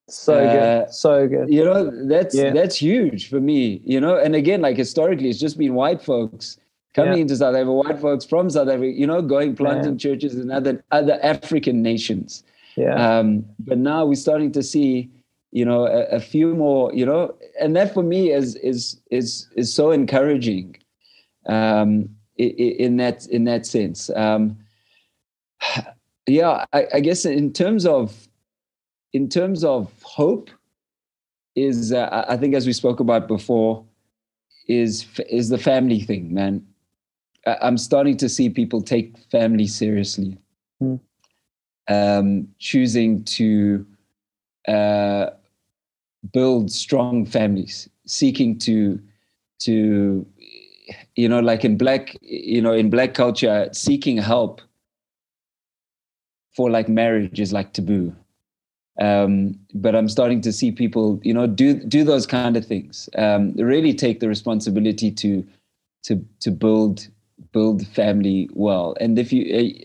So uh, good. So good. You know, that's yeah. that's huge for me, you know. And again, like historically, it's just been white folks coming yeah. into South Africa, white folks from South Africa, you know, going planting churches in other other African nations. Yeah. Um, but now we're starting to see, you know, a, a, few more, you know, and that for me is is is is so encouraging. Um, in that in that sense. Um, yeah, I, I, guess in terms of in terms of hope, is uh, I think as we spoke about before, is is the family thing, man. I'm starting to see people take family seriously, mm. um, choosing to uh, build strong families, seeking to to you know like in black you know in black culture seeking help for like marriage is like taboo um, but i'm starting to see people you know do do those kind of things. Um, really take the responsibility to to to build build family well. And if you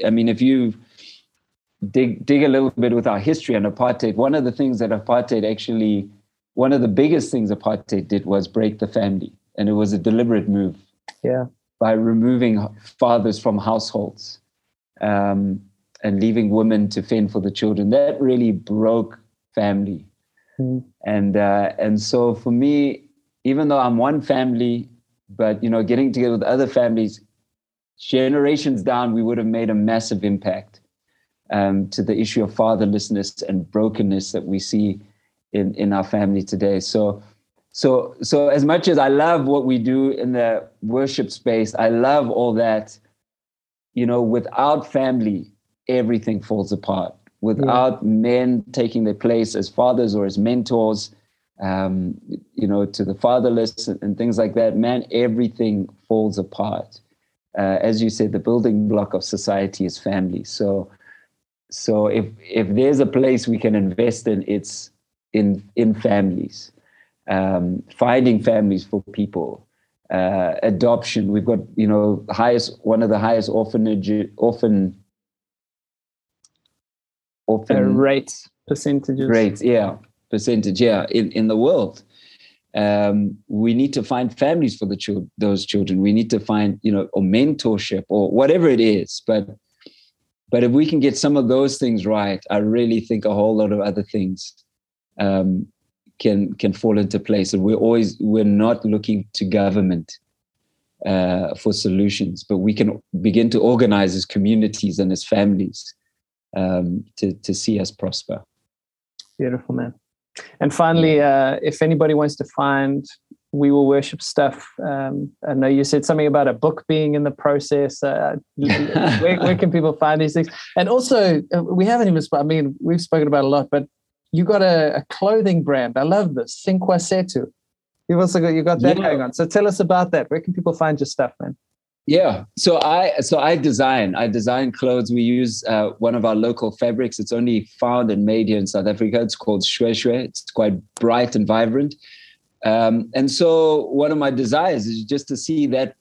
i mean if you dig dig a little bit with our history and apartheid one of the things that apartheid actually one of the biggest things apartheid did was break the family. And it was a deliberate move yeah. By removing fathers from households. Um, and leaving women to fend for the children, that really broke family. Mm. And uh, and so for me, even though I'm one family, but you know, getting together with other families, generations down, we would have made a massive impact um, to the issue of fatherlessness and brokenness that we see in in our family today. So so so as much as i love what we do in the worship space i love all that you know without family everything falls apart without yeah. men taking their place as fathers or as mentors um, you know to the fatherless and, things like that man everything falls apart uh, as you said the building block of society is family so so if if there's a place we can invest in it's in in families um, finding families for people, uh, adoption. We've got you know highest one of the highest orphanage orphan orphan uh, rates percentages rates yeah percentage yeah in in the world. Um, we need to find families for the children, those children. We need to find, you know, or mentorship or whatever it is. But, but if we can get some of those things right, I really think a whole lot of other things um, can can fall into place. And we're always we're not looking to government uh, for solutions, but we can begin to organize as communities and as families um, to to see us prosper. Beautiful, man. And finally, uh, if anybody wants to find we will worship stuff. Um, I know you said something about a book being in the process. Uh, where, where, can people find these things? And also, uh, we haven't even. I mean, we've spoken about a lot, but you got a, a, clothing brand. I love this, Sinkwa You've also got you got that yeah. going on. So tell us about that. Where can people find your stuff, man? Yeah, so I so I design I design clothes. We use uh, one of our local fabrics. It's only found and made here in South Africa. It's called shweshwe. It's quite bright and vibrant. Um, and so one of my desires is just to see that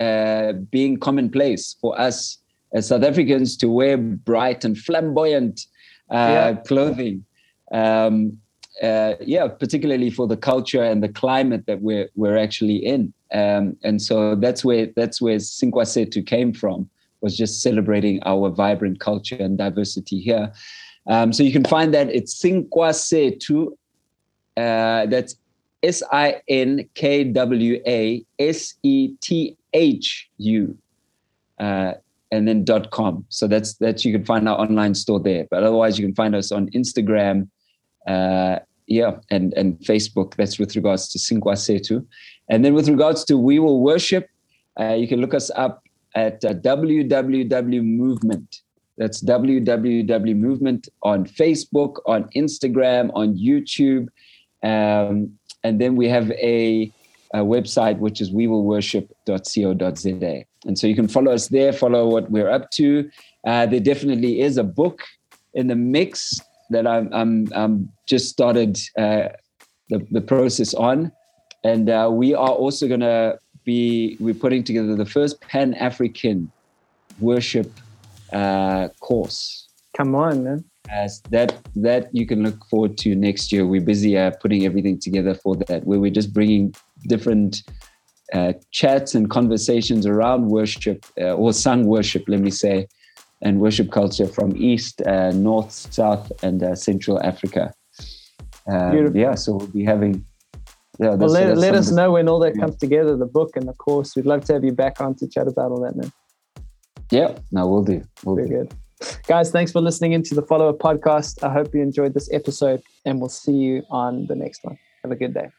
uh, being commonplace for us as South Africans to wear bright and flamboyant uh, yeah. clothing um, uh, yeah, particularly for the culture and the climate that we're we're actually in. Um, and so that's where that's where Sinkwa Sethu came from, was just celebrating our vibrant culture and diversity here. Um, so you can find that it's Sinkwa Sethu. Uh, that's S I N K W A S E T H U. Uh, and then dot com. So that's that you can find our online store there. But otherwise, you can find us on Instagram, uh, yeah, and and Facebook. That's with regards to Sinkwa Sethu, and then with regards to We Will Worship, uh, you can look us up at uh, www.movement That's www movement on Facebook, on Instagram, on YouTube. Um, and then we have a, a website, which is we will worship.co.za. And so you can follow us there, follow what we're up to. Uh, there definitely is a book in the mix that I'm, I'm, I'm just started uh, the, the process on. And uh, we are also going to be, we're putting together the first Pan African worship uh, course. Come on, man. As that that you can look forward to next year. We're busy uh, putting everything together for that, where we're just bringing different uh, chats and conversations around worship uh, or sung worship, let me say, and worship culture from East, uh, North, South, and uh, Central Africa. Um, yeah, so we'll be having. Yeah, well, let, let us know when all that yeah. comes together, the book and the course. We'd love to have you back on to chat about all that, man. Yeah, no, we'll do. We'll Very do. good. Guys, thanks for listening into the Follow Up podcast. I hope you enjoyed this episode and we'll see you on the next one. Have a good day.